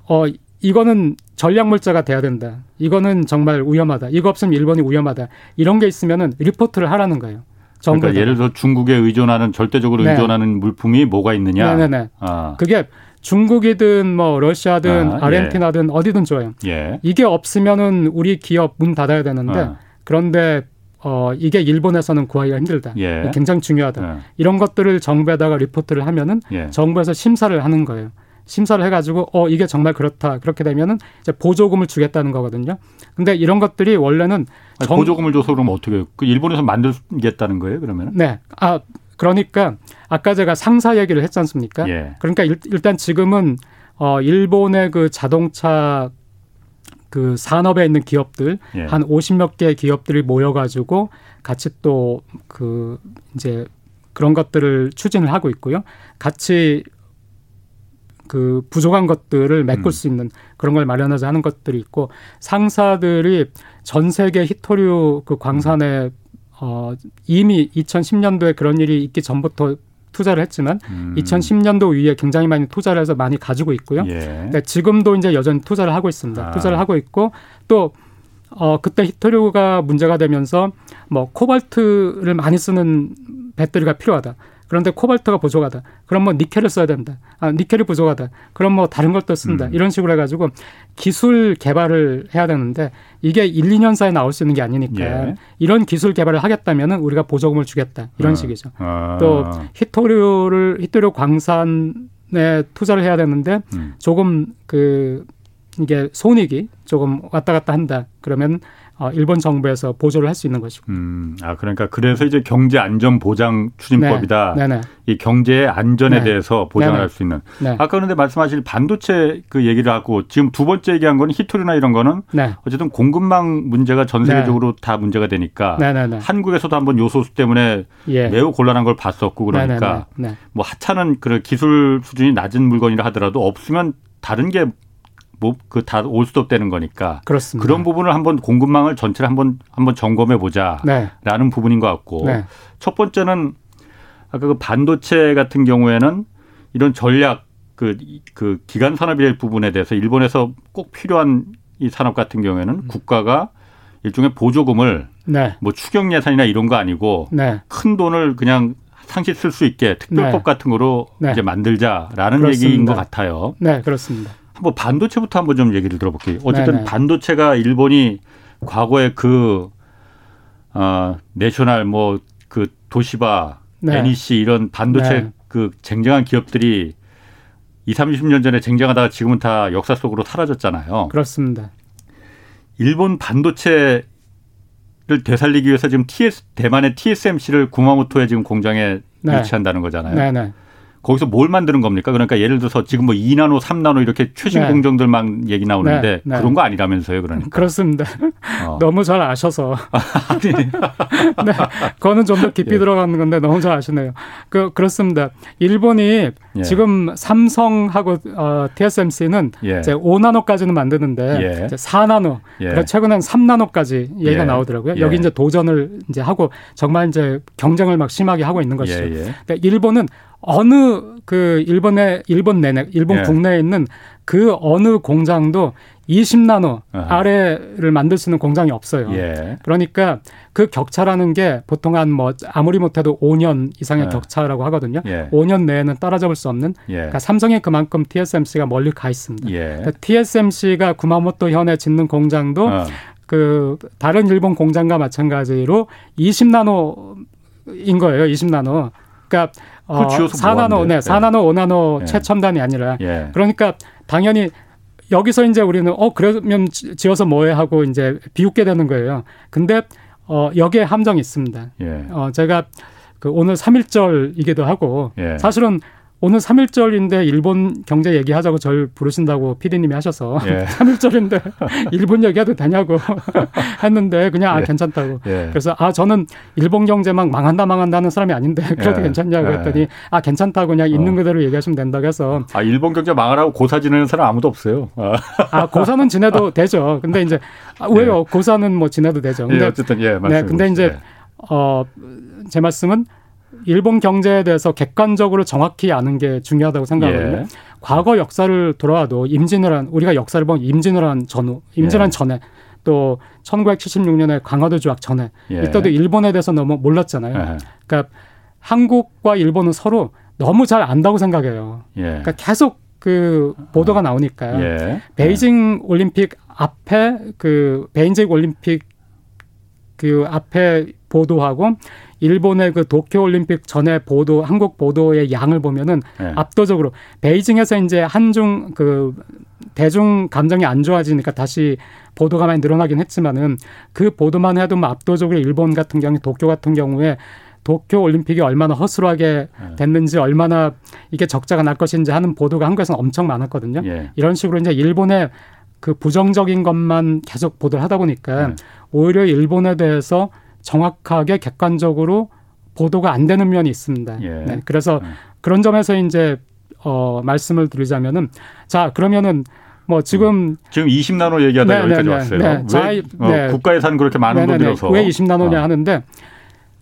어 이거는 전략 물자가 돼야 된다. 이거는 정말 위험하다. 이거 없으면 일본이 위험하다. 이런 게 있으면은 리포트를 하라는 거예요. 그러니까 예를 들어 중국에 의존하는 절대적으로 네. 의존하는 물품이 뭐가 있느냐. 네네네. 아. 그게 중국이든 뭐 러시아든 아, 르헨티나든 예. 어디든 좋아요. 예. 이게 없으면은 우리 기업 문 닫아야 되는데 아. 그런데 어 이게 일본에서는 구하기가 힘들다. 예. 굉장히 중요하다. 예. 이런 것들을 정부에다가 리포트를 하면은 예. 정부에서 심사를 하는 거예요. 심사를 해가지고 어 이게 정말 그렇다 그렇게 되면은 이제 보조금을 주겠다는 거거든요. 근데 이런 것들이 원래는 정... 보조금을 줘서 그러면 어떻게 그 일본에서 만들겠다는 거예요 그러면? 네. 아 그러니까 아까 제가 상사 얘기를 했지 않습니까? 예. 그러니까 일, 일단 지금은 어 일본의 그 자동차 그 산업에 있는 기업들 예. 한 오십 몇개 기업들이 모여가지고 같이 또 그 이제 그런 것들을 추진을 하고 있고요. 같이 그 부족한 것들을 메꿀 음. 수 있는 그런 걸 마련하자 하는 것들이 있고 상사들이 전 세계 히토류 그 광산에 어 이미 2010년도에 그런 일이 있기 전부터 투자를 했지만 음. 2010년도 이후에 굉장히 많이 투자를 해서 많이 가지고 있고요. 예. 네, 지금도 이제 여전히 투자를 하고 있습니다. 아. 투자를 하고 있고 또 어, 그때 히토류가 문제가 되면서 뭐 코발트를 많이 쓰는 배터리가 필요하다. 그런데 코발트가 부족하다. 그럼 뭐 니켈을 써야 된다. 아, 니켈이 부족하다. 그럼 뭐 다른 걸 또 쓴다. 음. 이런 식으로 해가지고 기술 개발을 해야 되는데 이게 1, 2년 사이에 나올 수 있는 게 아니니까 예. 이런 기술 개발을 하겠다면은 우리가 보조금을 주겠다. 이런 아. 식이죠. 아. 또 히토류를 히토류 광산에 투자를 해야 되는데 음. 조금 그 이게 손익이 조금 왔다 갔다 한다. 그러면 어, 일본 정부에서 보조를 할 수 있는 것이고. 음, 아 그러니까 그래서 이제 경제 안전 보장 추진법이다. 네, 네, 네. 이 경제의 안전에 네. 대해서 보장을 네, 네. 할수 있는. 네. 아까 그런데 말씀하실 반도체 그 얘기를 하고 지금 두 번째 얘기한 거는 히토리나 이런 거는 어쨌든 공급망 문제가 전 세계적으로 다 문제가 되니까 한국에서도 한번 요소수 때문에 예. 매우 곤란한 걸 봤었고 그러니까 뭐 하찮은 그 기술 수준이 낮은 물건이라 하더라도 없으면 다른 게뭐 그다 올 수도 없다는 거니까 그렇습니다. 그런 부분을 한번 공급망을 전체를 한번 한번 점검해 보자라는 네. 부분인 것 같고 네. 첫 번째는 아까 그 반도체 같은 경우에는 이런 전략 그, 그 기간 산업의 부분에 대해서 일본에서 꼭 필요한 이 산업 같은 경우에는 음. 국가가 일종의 보조금을 네. 뭐 추경 예산이나 이런 거 아니고 네. 큰 돈을 그냥 상시 쓸 수 있게 특별법 네. 같은 거로 네. 이제 만들자라는 그렇습니다. 얘기인 것 같아요. 네, 그렇습니다. 뭐 반도체부터 한번 좀 얘기를 들어볼게요. 어쨌든 네네. 반도체가 일본이 과거에 그, 어, 내셔널 뭐 그 도시바, 네. NEC 이런 반도체 네. 그 쟁쟁한 기업들이 20, 30년 전에 쟁쟁하다가 지금은 다 역사 속으로 사라졌잖아요. 그렇습니다. 일본 반도체를 되살리기 위해서 지금 TS, 대만의 TSMC를 구마모토에 지금 공장에 네. 유치한다는 거잖아요. 네 네. 거기서 뭘 만드는 겁니까? 그러니까 예를 들어서 지금 뭐 2나노, 3나노 이렇게 최신 네. 공정들만 얘기 나오는데 네. 네. 그런 거 아니라면서요, 그러니까. 그렇습니다. 어. 너무 잘 아셔서. 네. 그거는 좀 더 깊이 예. 들어가는 건데 너무 잘 아시네요. 그, 그렇습니다. 일본이 예. 지금 삼성하고 어, TSMC는 예. 이제 5나노까지는 만드는데 예. 이제 4나노, 예. 그러니까 최근엔 3나노까지 얘기가 예. 나오더라고요. 여기 이제 도전을 이제 하고 정말 이제 경쟁을 막 심하게 하고 있는 것이죠. 그러니까 일본은 어느 그 일본의 일본 내내 일본 예. 국내에 있는 그 어느 공장도 20나노 아하. 아래를 만들 수 있는 공장이 없어요. 예. 그러니까 그 격차라는 게 보통 한 뭐 아무리 못해도 5년 이상의 예. 격차라고 하거든요. 예. 5년 내에는 따라잡을 수 없는. 예. 그러니까 삼성이 그만큼 TSMC가 멀리 가 있습니다. 예. 그러니까 TSMC가 구마모토 현에 짓는 공장도 어. 그 다른 일본 공장과 마찬가지로 20나노인 거예요. 20나노. 그러니까 어, 4나노, 네, 4나노, 5나노 예. 최첨단이 아니라 예. 그러니까 당연히 여기서 이제 우리는 어 그러면 지어서 뭐해 하고 이제 비웃게 되는 거예요. 근데 어 여기에 함정이 있습니다. 예. 어 제가 그 오늘 3일절이기도 하고 예. 사실은 오늘 3일절인데 일본 경제 얘기하자고 절 부르신다고 피디님이 하셔서 예. 3일절인데 일본 얘기해도 되냐고 했는데 그냥 아 예. 괜찮다고. 예. 그래서 아 저는 일본 경제 막 망한다 망한다 하는 사람이 아닌데 그래도 예. 괜찮냐고 예. 했더니 아 괜찮다고 그냥 있는 어. 그대로 얘기하시면 된다고 해서 아 일본 경제 망하라고 고사 지내는 사람 아무도 없어요. 아, 아 고사는 지내도 되죠. 근데 이제 아, 왜요? 예. 고사는 뭐 지내도 되죠. 근데 어쨌든 예, 네, 근데 이제 어 제 말씀은 일본 경제에 대해서 객관적으로 정확히 아는 게 중요하다고 생각하거든요. 예. 과거 역사를 돌아와도 임진왜란 우리가 역사를 보면 임진왜란 전후, 임진왜란 예. 전에 또 1976년에 강화도 조약 전에 예. 이때도 일본에 대해서 너무 몰랐잖아요. 예. 그러니까 한국과 일본은 서로 너무 잘 안다고 생각해요. 예. 그러니까 계속 그 보도가 나오니까 예. 베이징 올림픽 앞에 그 베이징 올림픽 그 앞에 보도하고 일본의 그 도쿄 올림픽 전에 보도 한국 보도의 양을 보면은 네. 압도적으로 베이징에서 이제 한중 그 대중 감정이 안 좋아지니까 다시 보도가 많이 늘어나긴 했지만은 그 보도만 해도 뭐 압도적으로 일본 같은 경우 도쿄 같은 경우에 도쿄 올림픽이 얼마나 허술하게 네. 됐는지 얼마나 이게 적자가 날 것인지 하는 보도가 한국에서는 엄청 많았거든요. 예. 이런 식으로 이제 일본의 그 부정적인 것만 계속 보도를 하다 보니까 네. 오히려 일본에 대해서 정확하게 객관적으로 보도가 안 되는 면이 있습니다. 예. 네, 그래서 네. 그런 점에서 이제 어 말씀을 드리자면은 자 그러면은 뭐 지금 어, 지금 20나노 얘기하다 네, 여기까지 네, 네 왔어요. 네, 왜 자, 어, 국가 예산 그렇게 많은 돈 들여서 왜 20나노냐 어. 하는데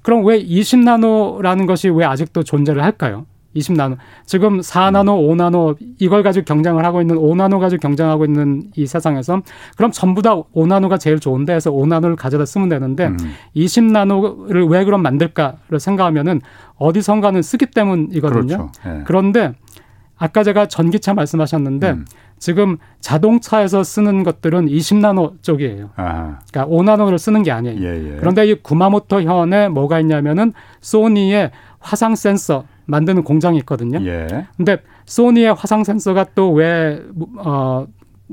그럼 왜 20나노라는 것이 왜 아직도 존재를 할까요? 20나노. 지금 4나노, 5나노 이걸 가지고 경쟁을 하고 있는 5나노 가지고 경쟁하고 있는 이 세상에서 그럼 전부 다 5나노가 제일 좋은데 해서 5나노를 가져다 쓰면 되는데 음. 20나노를 왜 그럼 만들까를 생각하면은 어디선가는 쓰기 때문이거든요. 그렇죠. 네. 그런데 아까 제가 전기차 말씀하셨는데 음. 지금 자동차에서 쓰는 것들은 20나노 쪽이에요. 아하. 그러니까 5나노를 쓰는 게 아니에요. 예, 예. 그런데 이 구마모토 현에 뭐가 있냐면은 소니의 화상 센서 만드는 공장이 있거든요. 예. 근데 소니의 화상 센서가 또 왜 어,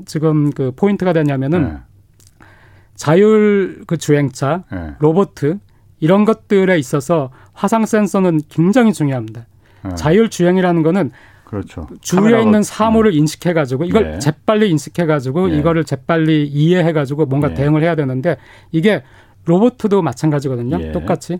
지금 그 포인트가 되냐면은 예. 자율 그 주행차, 예. 로보트 이런 것들에 있어서 화상 센서는 굉장히 중요합니다. 예. 자율 주행이라는 거는 그렇죠. 주위에 있는 사물을 네. 인식해 가지고 이걸 예. 재빨리 인식해 가지고 예. 이거를 재빨리 이해해 가지고 뭔가 예. 대응을 해야 되는데 이게 로봇도 마찬가지거든요. 예. 똑같이.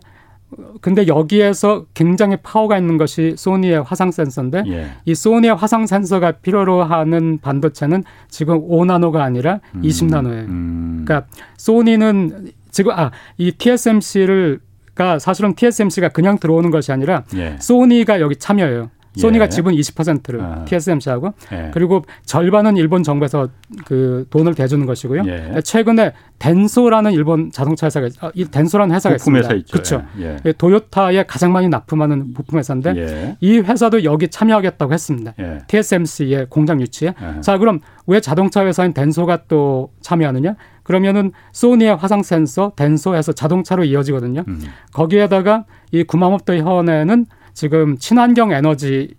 근데 여기에서 굉장히 파워가 있는 것이 소니의 화상 센서인데 예. 이 소니의 화상 센서가 필요로 하는 반도체는 지금 5나노가 아니라 음. 20나노예요. 음. 그러니까 소니는 지금 아 이 TSMC를 가 사실은 TSMC가 그냥 들어오는 것이 아니라 예. 소니가 여기 참여해요. 소니가 예. 지분 20%를 아. TSMC하고 예. 그리고 절반은 일본 정부에서 그 돈을 대주는 것이고요. 예. 최근에 덴소라는 일본 자동차 회사가 아, 이 덴소라는 회사가 있습니다. 그렇죠. 예. 예. 도요타에 가장 많이 납품하는 부품 회사인데 예. 이 회사도 여기 참여하겠다고 했습니다. TSMC의 공장 유치에. 자, 그럼 왜 자동차 회사인 덴소가 또 참여하느냐? 그러면은 소니의 화상 센서 덴소에서 자동차로 이어지거든요. 음. 거기에다가 이 구마모토 현에는 지금 친환경 에너지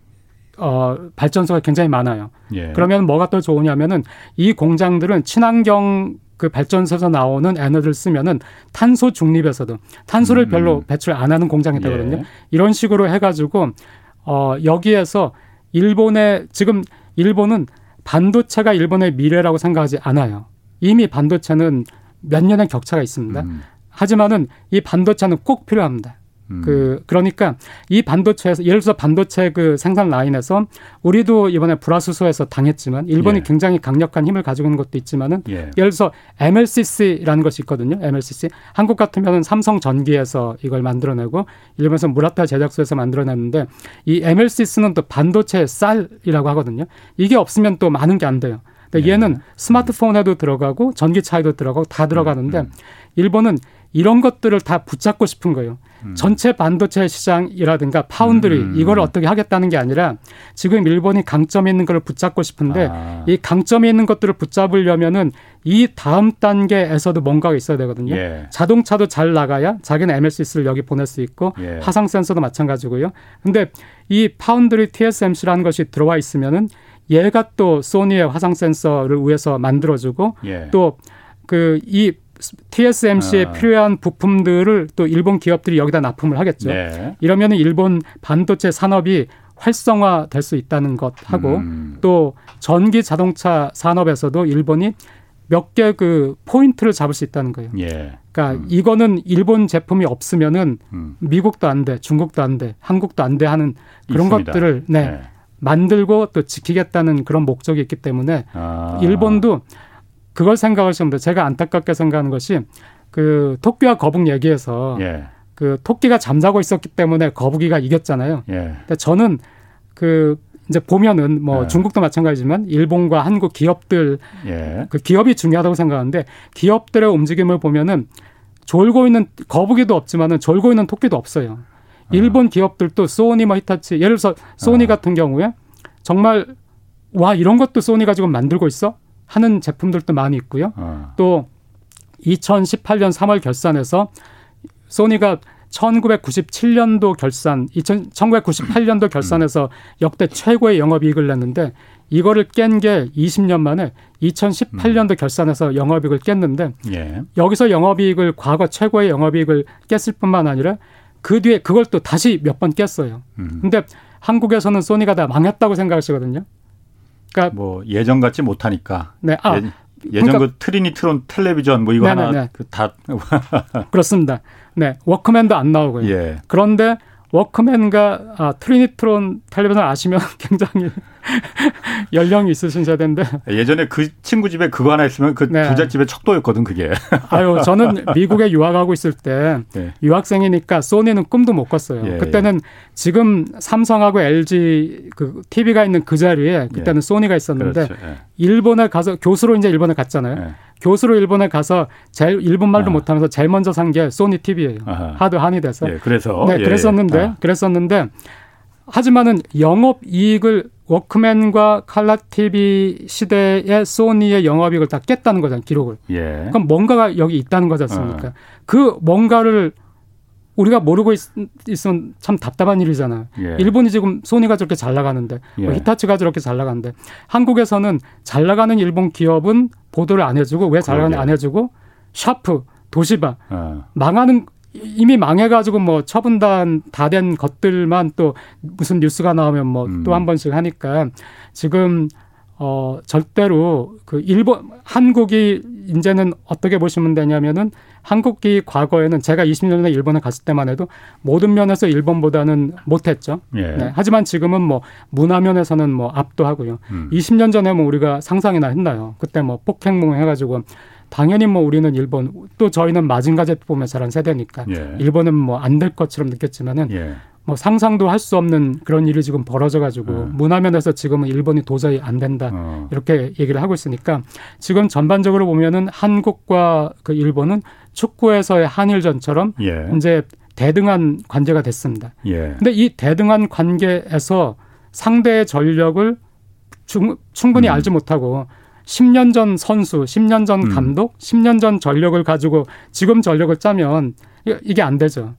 어, 발전소가 굉장히 많아요. 예. 그러면 뭐가 더 좋으냐면은 이 공장들은 친환경 그 발전소에서 나오는 에너지를 쓰면은 탄소 중립에서도 탄소를 음. 별로 배출 안 하는 공장이 되거든요. 예. 이런 식으로 해가지고 어, 여기에서 일본의 지금 일본은 반도체가 일본의 미래라고 생각하지 않아요. 이미 반도체는 몇 년의 격차가 있습니다. 음. 하지만은 이 반도체는 꼭 필요합니다. 음. 그 그러니까 이 반도체에서 예를 들어서 반도체 그 생산 라인에서 우리도 이번에 불화수소에서 당했지만 일본이 예. 굉장히 강력한 힘을 가지고 있는 것도 있지만은 예. 예를 들어서 MLCC라는 것이 있거든요. MLCC 한국 같으면은 삼성 전기에서 이걸 만들어내고 일본에서 무라타 제작소에서 만들어냈는데 이 MLCC는 또 반도체 쌀이라고 하거든요. 이게 없으면 또 많은 게 안 돼요. 근데 예. 얘는 스마트폰에도 들어가고 전기차에도 들어가고 다 들어가는데 음, 음. 일본은 이런 것들을 다 붙잡고 싶은 거예요. 음. 전체 반도체 시장이라든가 파운드리 음. 이걸 어떻게 하겠다는 게 아니라 지금 일본이 강점이 있는 걸 붙잡고 싶은데 아. 이 강점이 있는 것들을 붙잡으려면은 이 다음 단계에서도 뭔가가 있어야 되거든요. 예. 자동차도 잘 나가야 자기는 MLCS를 여기 보낼 수 있고 예. 화상 센서도 마찬가지고요. 근데 이 파운드리 TSMC라는 것이 들어와 있으면은 얘가 또 소니의 화상 센서를 위해서 만들어주고 예. 또그이 TSMC에 아. 필요한 부품들을 또 일본 기업들이 여기다 납품을 하겠죠. 네. 이러면 일본 반도체 산업이 활성화될 수 있다는 것하고 음. 또 전기 자동차 산업에서도 일본이 몇 개 그 포인트를 잡을 수 있다는 거예요. 예. 그러니까 음. 이거는 일본 제품이 없으면은 음. 미국도 안 돼, 중국도 안 돼, 한국도 안 돼 하는 그런 있습니다. 것들을 네, 네. 만들고 또 지키겠다는 그런 목적이 있기 때문에 아. 일본도 그걸 생각하시면 제가 안타깝게 생각하는 것이 그 토끼와 거북 얘기에서 예. 그 토끼가 잠자고 있었기 때문에 거북이가 이겼잖아요. 예. 근데 저는 그 이제 보면은 뭐 예. 중국도 마찬가지지만 일본과 한국 기업들 예. 그 기업이 중요하다고 생각하는데 기업들의 움직임을 보면은 졸고 있는 거북이도 없지만은 졸고 있는 토끼도 없어요. 일본 어. 기업들도 소니 뭐 히타치 예를 들어서 소니 어. 같은 경우에 정말 와 이런 것도 소니가 지금 만들고 있어 하는 제품들도 많이 있고요. 어. 또 2018년 3월 결산에서 소니가 1997년도 결산, 2000, 1998년도 결산에서 역대 최고의 영업이익을 냈는데 이거를 깬 게 20년 만에 2018년도 음. 결산에서 영업이익을 깼는데 예. 여기서 영업이익을 과거 최고의 영업이익을 깼을 뿐만 아니라 그 뒤에 그걸 또 다시 몇 번 깼어요. 음. 근데 한국에서는 소니가 다 망했다고 생각하시거든요. 그러니까 뭐 예전 같지 못하니까. 네. 아, 예, 예전 그러니까, 그 Trinitron 텔레비전 뭐 이거 네네네. 하나 그 다 그렇습니다. 네. 워크맨도 안 나오고요. 예. 그런데 워크맨과 아, Trinitron 텔레비전 아시면 굉장히 연령이 있으신 세대인데 예전에 그 친구 집에 그거 하나 있으면 그 네. 부잣집의 척도였거든 그게. 아유 저는 미국에 유학하고 있을 때 네. 유학생이니까 소니는 꿈도 못 꿨어요. 예, 그때는 예. 지금 삼성하고 LG 그 TV가 있는 그 자리에 그때는 예. 소니가 있었는데 그렇죠. 예. 일본에 가서 교수로 이제 일본에 갔잖아요. 예. 교수로 일본에 가서 제일 일본 말도 아. 못하면서 제일 먼저 산 게 소니 TV예요. 아하. 하드 한이 돼서. 예, 그래서 네, 그랬었는데 아. 그랬었는데 하지만은 영업 이익을 워크맨과 칼라 TV 시대의 소니의 영업이익을 다 깼다는 거잖아요, 기록을. 예. 그럼 뭔가가 여기 있다는 거지 않습니까? 어. 그 뭔가를 우리가 모르고 있, 있으면 참 답답한 일이잖아요. 예. 일본이 지금 소니가 저렇게 잘 나가는데, 뭐 예. 뭐 히타치가 저렇게 잘 나가는데, 한국에서는 잘 나가는 일본 기업은 보도를 안 해주고, 왜 잘 나가는지 안 해주고, 샤프, 도시바, 어. 망하는 이미 망해가지고 뭐 처분단 다 된 것들만 또 무슨 뉴스가 나오면 뭐 또한 음. 번씩 하니까 지금 어 절대로 그 일본 한국이 이제는 어떻게 보시면 되냐면은 한국이 과거에는 제가 20년 전에 일본에 갔을 때만 해도 모든 면에서 일본보다는 못했죠. 예. 네. 하지만 지금은 뭐 문화 면에서는 뭐 압도하고요. 음. 20년 전에 뭐 우리가 상상이나 했나요? 그때 뭐 폭행몽 해가지고 당연히 뭐 우리는 일본 또 저희는 마징가 보면 자란 세대니까 예. 일본은 뭐 안 될 것처럼 느꼈지만은 예. 뭐 상상도 할 수 없는 그런 일이 지금 벌어져 가지고 어. 문화면에서 지금은 일본이 도저히 안 된다 어. 이렇게 얘기를 하고 있으니까 지금 전반적으로 보면은 한국과 그 일본은 축구에서의 한일전처럼 예. 이제 대등한 관계가 됐습니다. 예. 근데 이 대등한 관계에서 상대의 전력을 충, 분히 음. 알지 못하고 10년 전 선수, 10년 전 음. 감독, 음. 10년 전 전력을 가지고 지금 전력을 짜면 이게 안 되죠.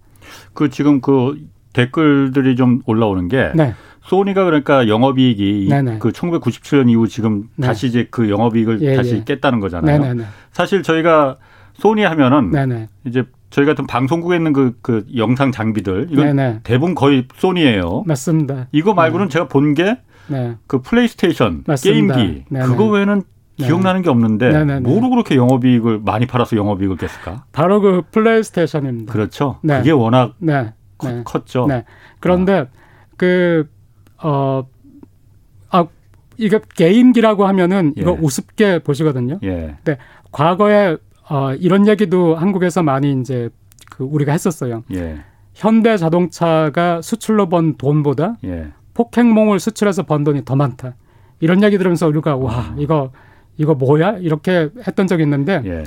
그 지금 그 댓글들이 좀 올라오는 게 네. 소니가 그러니까 영업이익이 네네. 그 1997년 이후 지금 네. 다시 이제 그 영업이익을 예, 다시 예. 깼다는 거잖아요. 네네네. 사실 저희가 소니 하면은 네네. 이제 저희 같은 방송국에 있는 그, 그 영상 장비들 이건 네네. 대부분 거의 소니예요. 맞습니다. 이거 말고는 네. 제가 본 게그 네. 플레이스테이션 맞습니다. 게임기. 그거 외에는 네. 기억나는 게 없는데 네네네. 뭐로 그렇게 영업이익을 많이 팔아서 영업이익을 깼을까? 바로 그 플레이스테이션입니다. 그렇죠. 네. 그게 워낙 네. 네. 컸죠. 네. 그런데 아. 그 어, 아, 이게 게임기라고 하면은 이거 예. 우습게 보시거든요. 예. 근데 과거에 어, 이런 얘기도 한국에서 많이 이제 그 우리가 했었어요. 예. 현대 자동차가 수출로 번 돈보다 예. 폭행몽을 수출해서 번 돈이 더 많다. 이런 얘기 들으면서 우리가 와 아. 이거 이거 뭐야 이렇게 했던 적이 있는데 예.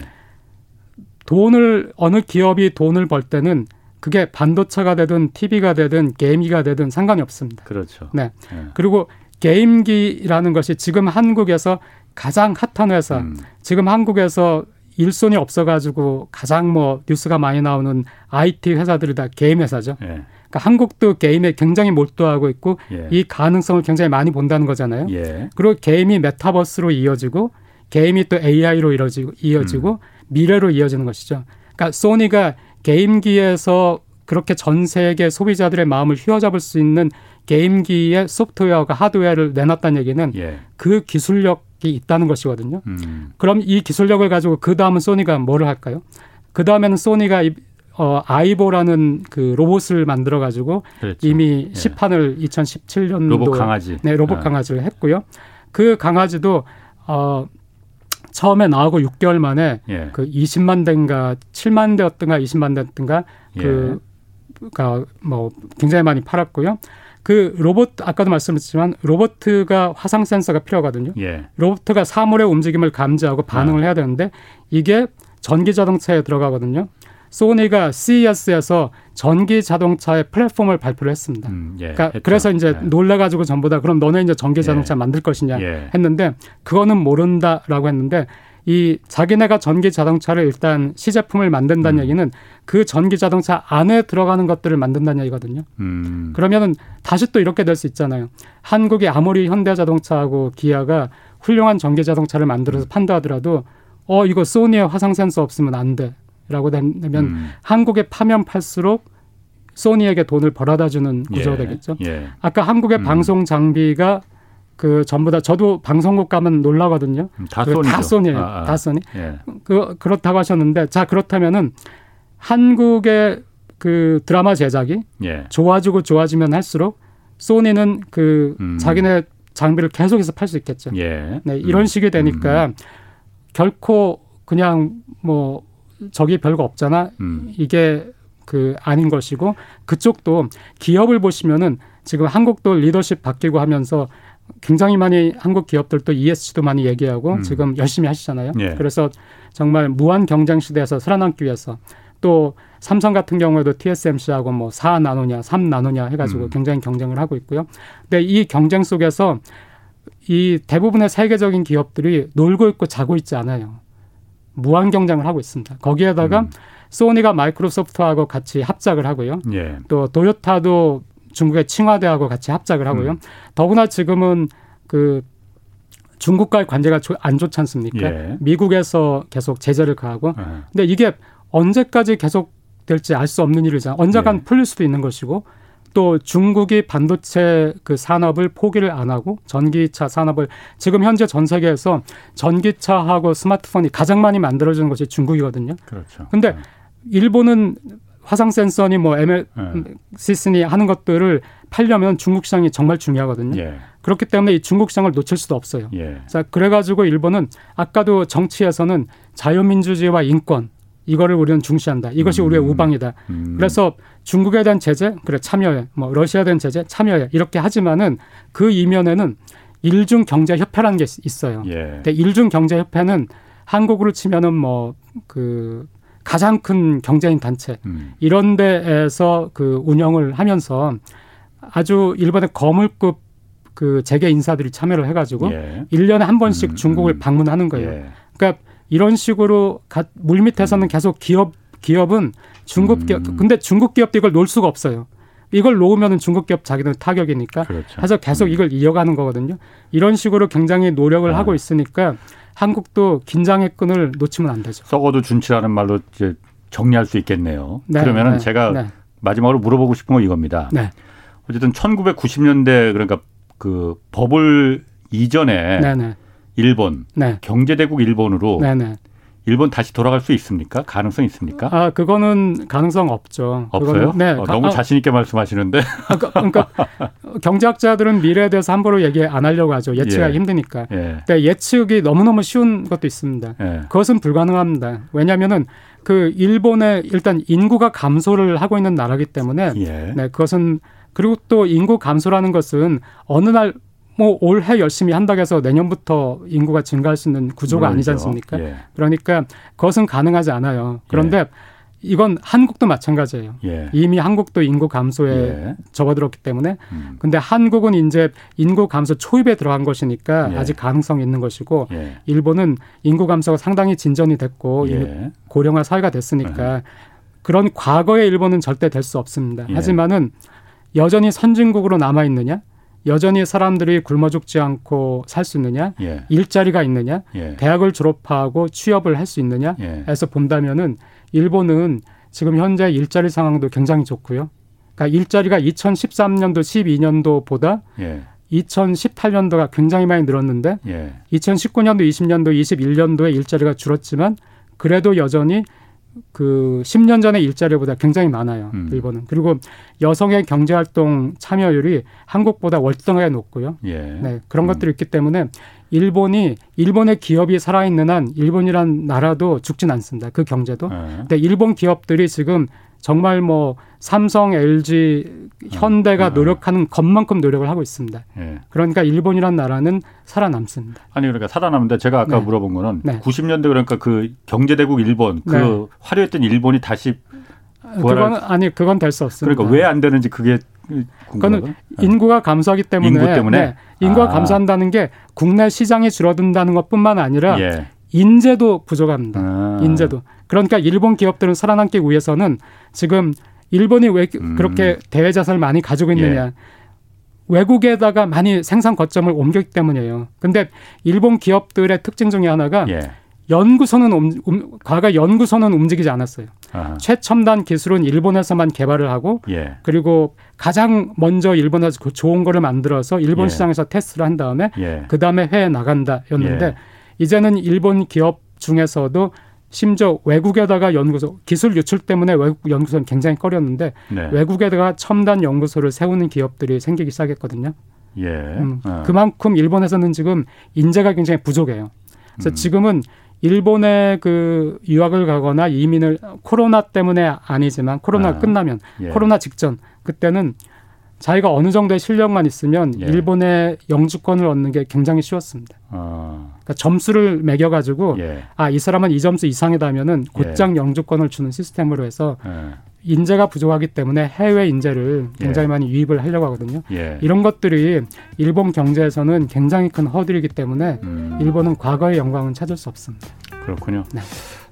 돈을 어느 기업이 돈을 벌 때는 그게 반도체가 되든 TV가 되든 게임기가 되든 상관이 없습니다. 그렇죠. 네. 예. 그리고 게임기라는 것이 지금 한국에서 가장 핫한 회사, 음. 지금 한국에서 일손이 없어가지고 가장 뭐 뉴스가 많이 나오는 IT 회사들이 다 게임 회사죠. 예. 그러니까 한국도 게임에 굉장히 몰두하고 있고 예. 이 가능성을 굉장히 많이 본다는 거잖아요. 예. 그리고 게임이 메타버스로 이어지고 게임이 또 AI로 이어지고, 이어지고 음. 미래로 이어지는 것이죠. 그러니까 소니가 게임기에서 그렇게 전 세계 소비자들의 마음을 휘어잡을 수 있는 게임기의 소프트웨어가 하드웨어를 내놨다는 얘기는 예. 그 기술력이 있다는 것이거든요. 음. 그럼 이 기술력을 가지고 그 다음은 소니가 뭐를 할까요? 그 다음에는 소니가 어, 아이보라는 그 로봇을 만들어 가지고 이미 예. 시판을 2017년도 로봇 강아지 네 로봇 아. 강아지를 했고요. 그 강아지도 어 처음에 나오고 6개월 만에 예. 그 20만 대인가 7만 대였든가 20만 대였든가 예. 그가 뭐 굉장히 많이 팔았고요. 그 로봇 아까도 말씀드렸지만 로봇가 화상 센서가 필요하거든요. 예. 로봇가 사물의 움직임을 감지하고 반응을 아. 해야 되는데 이게 전기 자동차에 들어가거든요. 소니가 CES에서 전기 자동차의 플랫폼을 발표를 했습니다. 음, 예, 그러니까 그래서 이제 예. 놀라가지고 전부 다 그럼 너네 이제 전기 자동차 예. 만들 것이냐 예. 했는데 그거는 모른다라고 했는데 이 자기네가 전기 자동차를 일단 시제품을 만든다는 음. 얘기는 그 전기 자동차 안에 들어가는 것들을 만든다는 얘기거든요. 음. 그러면은 다시 또 이렇게 될 수 있잖아요. 한국이 아무리 현대자동차하고 기아가 훌륭한 전기 자동차를 만들어서 음. 판다 하더라도 어 이거 소니의 화상 센서 없으면 안 돼. 라고 되면 음. 한국에 파면 팔수록 소니에게 돈을 벌어다 주는 구조가 예. 되겠죠. 예. 아까 한국의 음. 방송 장비가 그 전부 다 저도 방송국 가면 놀라거든요. 음, 다. 다 소니예요. 아, 아. 다 소니. 예. 그 그렇다고 하셨는데 자 그렇다면은 한국의 그 드라마 제작이 예. 좋아지고 좋아지면 할수록 소니는 그 음. 자기네 장비를 계속해서 팔 수 있겠죠. 예. 네, 이런 음. 식이 되니까 음. 결코 그냥 뭐 저기 별거 없잖아. 음. 이게 그 아닌 것이고 그쪽도 기업을 보시면은 지금 한국도 리더십 바뀌고 하면서 굉장히 많이 한국 기업들도 ESG도 많이 얘기하고 음. 지금 열심히 하시잖아요. 예. 그래서 정말 무한 경쟁 시대에서 살아남기 위해서 또 삼성 같은 경우에도 TSMC하고 뭐 4 나노냐, 3 나노냐 해가지고 음. 굉장히 경쟁을 하고 있고요. 근데 이 경쟁 속에서 이 대부분의 세계적인 기업들이 놀고 있고 자고 있지 않아요. 무한 경쟁을 하고 있습니다. 거기에다가 음. 소니가 마이크로소프트하고 같이 합작을 하고요. 예. 또 도요타도 중국의 칭화대하고 같이 합작을 하고요. 음. 더구나 지금은 그 중국과의 관계가 안 좋지 않습니까? 예. 미국에서 계속 제재를 가하고. 예. 근데 이게 언제까지 계속 될지 알 수 없는 일이잖아요. 언젠간 예. 풀릴 수도 있는 것이고 또 중국이 반도체 그 산업을 포기를 안 하고 전기차 산업을 지금 현재 전 세계에서 전기차하고 스마트폰이 가장 많이 만들어지는 것이 중국이거든요. 그렇죠. 근데 네. 일본은 화상 센서니 뭐 MLCS니 네. 하는 것들을 팔려면 중국 시장이 정말 중요하거든요. 예. 그렇기 때문에 이 중국 시장을 놓칠 수도 없어요. 예. 자, 그래가지고 일본은 아까도 정치에서는 자유민주주의와 인권 이거를 우리는 중시한다. 이것이 음. 우리의 우방이다. 음. 그래서 중국에 대한 제재 그래 참여해. 뭐 러시아에 대한 제재 참여해. 이렇게 하지만은 그 이면에는 일중 경제 협회라는 게 있어요. 예. 근데 일중 경제 협회는 한국으로 치면은 뭐 그 가장 큰 경제인 단체 음. 이런 데에서 그 운영을 하면서 아주 일본의 거물급 그 재계 인사들이 참여를 해가지고 예. 1년에 한 번씩 음, 중국을 음. 방문하는 거예요. 예. 그러니까 이런 식으로 물 밑에서는 음. 계속 기업 기업은 중국 기업 음. 근데 중국 기업도 이걸 놓을 수가 없어요. 이걸 놓으면 중국 기업 자기들 타격이니까. 그렇죠. 그래서 계속 음. 이걸 이어가는 거거든요. 이런 식으로 굉장히 노력을 아. 하고 있으니까 한국도 긴장의 끈을 놓치면 안 되죠. 썩어도 준치라는 말로 이제 정리할 수 있겠네요. 네, 그러면은 네, 제가 네. 마지막으로 물어보고 싶은 건 이겁니다. 네. 어쨌든 1990년대 그러니까 그 버블 이전에 네, 네. 일본 네. 경제대국 일본으로 네네. 일본 다시 돌아갈 수 있습니까? 가능성 있습니까? 아 그거는 가능성 없죠. 없어요? 네. 어, 너무 자신 있게 말씀하시는데. 아, 그, 그러니까 경제학자들은 미래에 대해서 함부로 얘기 안 하려고 하죠. 예측하기 예. 힘드니까. 예. 근데 예측이 너무너무 쉬운 것도 있습니다. 예. 그것은 불가능합니다. 왜냐하면은 그 일본의 일단 인구가 감소를 하고 있는 나라기 때문에 예. 네 그것은 그리고 또 인구 감소라는 것은 어느 날 뭐 올해 열심히 한다고 해서 내년부터 인구가 증가할 수 있는 구조가 물론이죠. 아니지 않습니까? 예. 그러니까 그것은 가능하지 않아요. 그런데 예. 이건 한국도 마찬가지예요. 예. 이미 한국도 인구 감소에 예. 접어들었기 때문에 음. 근데 한국은 이제 인구 감소 초입에 들어간 것이니까 예. 아직 가능성이 있는 것이고 예. 일본은 인구 감소가 상당히 진전이 됐고 예. 고령화 사회가 됐으니까 예. 그런 과거의 일본은 절대 될 수 없습니다. 하지만은 여전히 선진국으로 남아 있느냐? 여전히 사람들이 굶어 죽지 않고 살 수 있느냐, 예. 일자리가 있느냐, 예. 대학을 졸업하고 취업을 할 수 있느냐, 예. 본다면은 일본은 지금 현재 일자리 상황도 굉장히 좋고요. 그러니까 일자리가 2013년도, 12년도보다 예. 2018년도가 굉장히 많이 늘었는데 예. 2019년도, 20년도, 21년도에 일자리가 줄었지만 그래도 여전히 그 10년 전의 일자리보다 굉장히 많아요. 음. 일본은. 그리고 여성의 경제 활동 참여율이 한국보다 월등하게 높고요. 예. 네. 그런 음. 것들이 있기 때문에 일본이 일본의 기업이 살아 있는 한 일본이란 나라도 죽진 않습니다. 그 경제도. 예. 근데 일본 기업들이 지금 정말 뭐 삼성, LG, 현대가 음. 노력하는 것만큼 노력을 하고 있습니다. 예. 그러니까 일본이란 나라는 살아남습니다. 아니 그러니까 살아남는데 제가 아까 네. 물어본 거는 네. 90년대 그러니까 그 경제대국 일본 그 네. 화려했던 일본이 다시. 그건 아니 그건 될 수 없습니다. 그러니까 왜 안 되는지 그게 그거는 네. 인구가 감소하기 때문에 인구 때문에 네. 인구가 아. 감소한다는 게 국내 시장이 줄어든다는 것뿐만 아니라 예. 인재도 부족합니다. 아. 인재도. 그러니까 일본 기업들은 살아남기 위해서는 지금 일본이 왜 음. 그렇게 대외 자산을 많이 가지고 있느냐. 예. 외국에다가 많이 생산 거점을 옮겼기 때문이에요. 근데 일본 기업들의 특징 중에 하나가 예. 연구소는 움, 음, 과거 연구소는 움직이지 않았어요. 아하. 최첨단 기술은 일본에서만 개발을 하고 예. 그리고 가장 먼저 일본에서 그 좋은 거를 만들어서 일본 예. 시장에서 테스트를 한 다음에 예. 그 다음에 해외에 나간다였는데 예. 이제는 일본 기업 중에서도 심지어 외국에다가 연구소 기술 유출 때문에 외국 연구소는 굉장히 꺼렸는데 네. 외국에다가 첨단 연구소를 세우는 기업들이 생기기 시작했거든요. 예. 음, 어. 그만큼 일본에서는 지금 인재가 굉장히 부족해요. 그래서 음. 지금은 일본에 그 유학을 가거나 이민을 코로나 때문에 아니지만 코로나 아, 끝나면 예. 코로나 직전 그때는 자기가 어느 정도의 실력만 있으면 예. 일본의 영주권을 얻는 게 굉장히 쉬웠습니다. 아. 그러니까 점수를 매겨 가지고 예. 아이 사람은 이 점수 이상이다면은 곧장 예. 영주권을 주는 시스템으로 해서 예. 인재가 부족하기 때문에 해외 인재를 굉장히 예. 많이 유입을 하려고 하거든요. 예. 이런 것들이 일본 경제에서는 굉장히 큰 허들이기 때문에 음. 일본은 과거의 영광은 찾을 수 없습니다. 그렇군요. 네.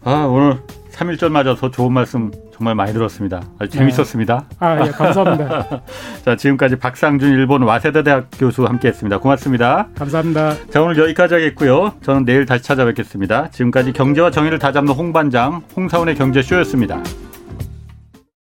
아 오늘 3.1절 맞아서 좋은 말씀 정말 많이 들었습니다. 아주 재밌었습니다. 네. 아, 예, 감사합니다. 자, 지금까지 박상준 일본 와세다 대학 교수 함께 했습니다. 고맙습니다. 감사합니다. 자, 오늘 여기까지 하겠고요. 저는 내일 다시 찾아뵙겠습니다. 지금까지 경제와 정의를 다잡는 홍반장 홍사원의 경제쇼였습니다.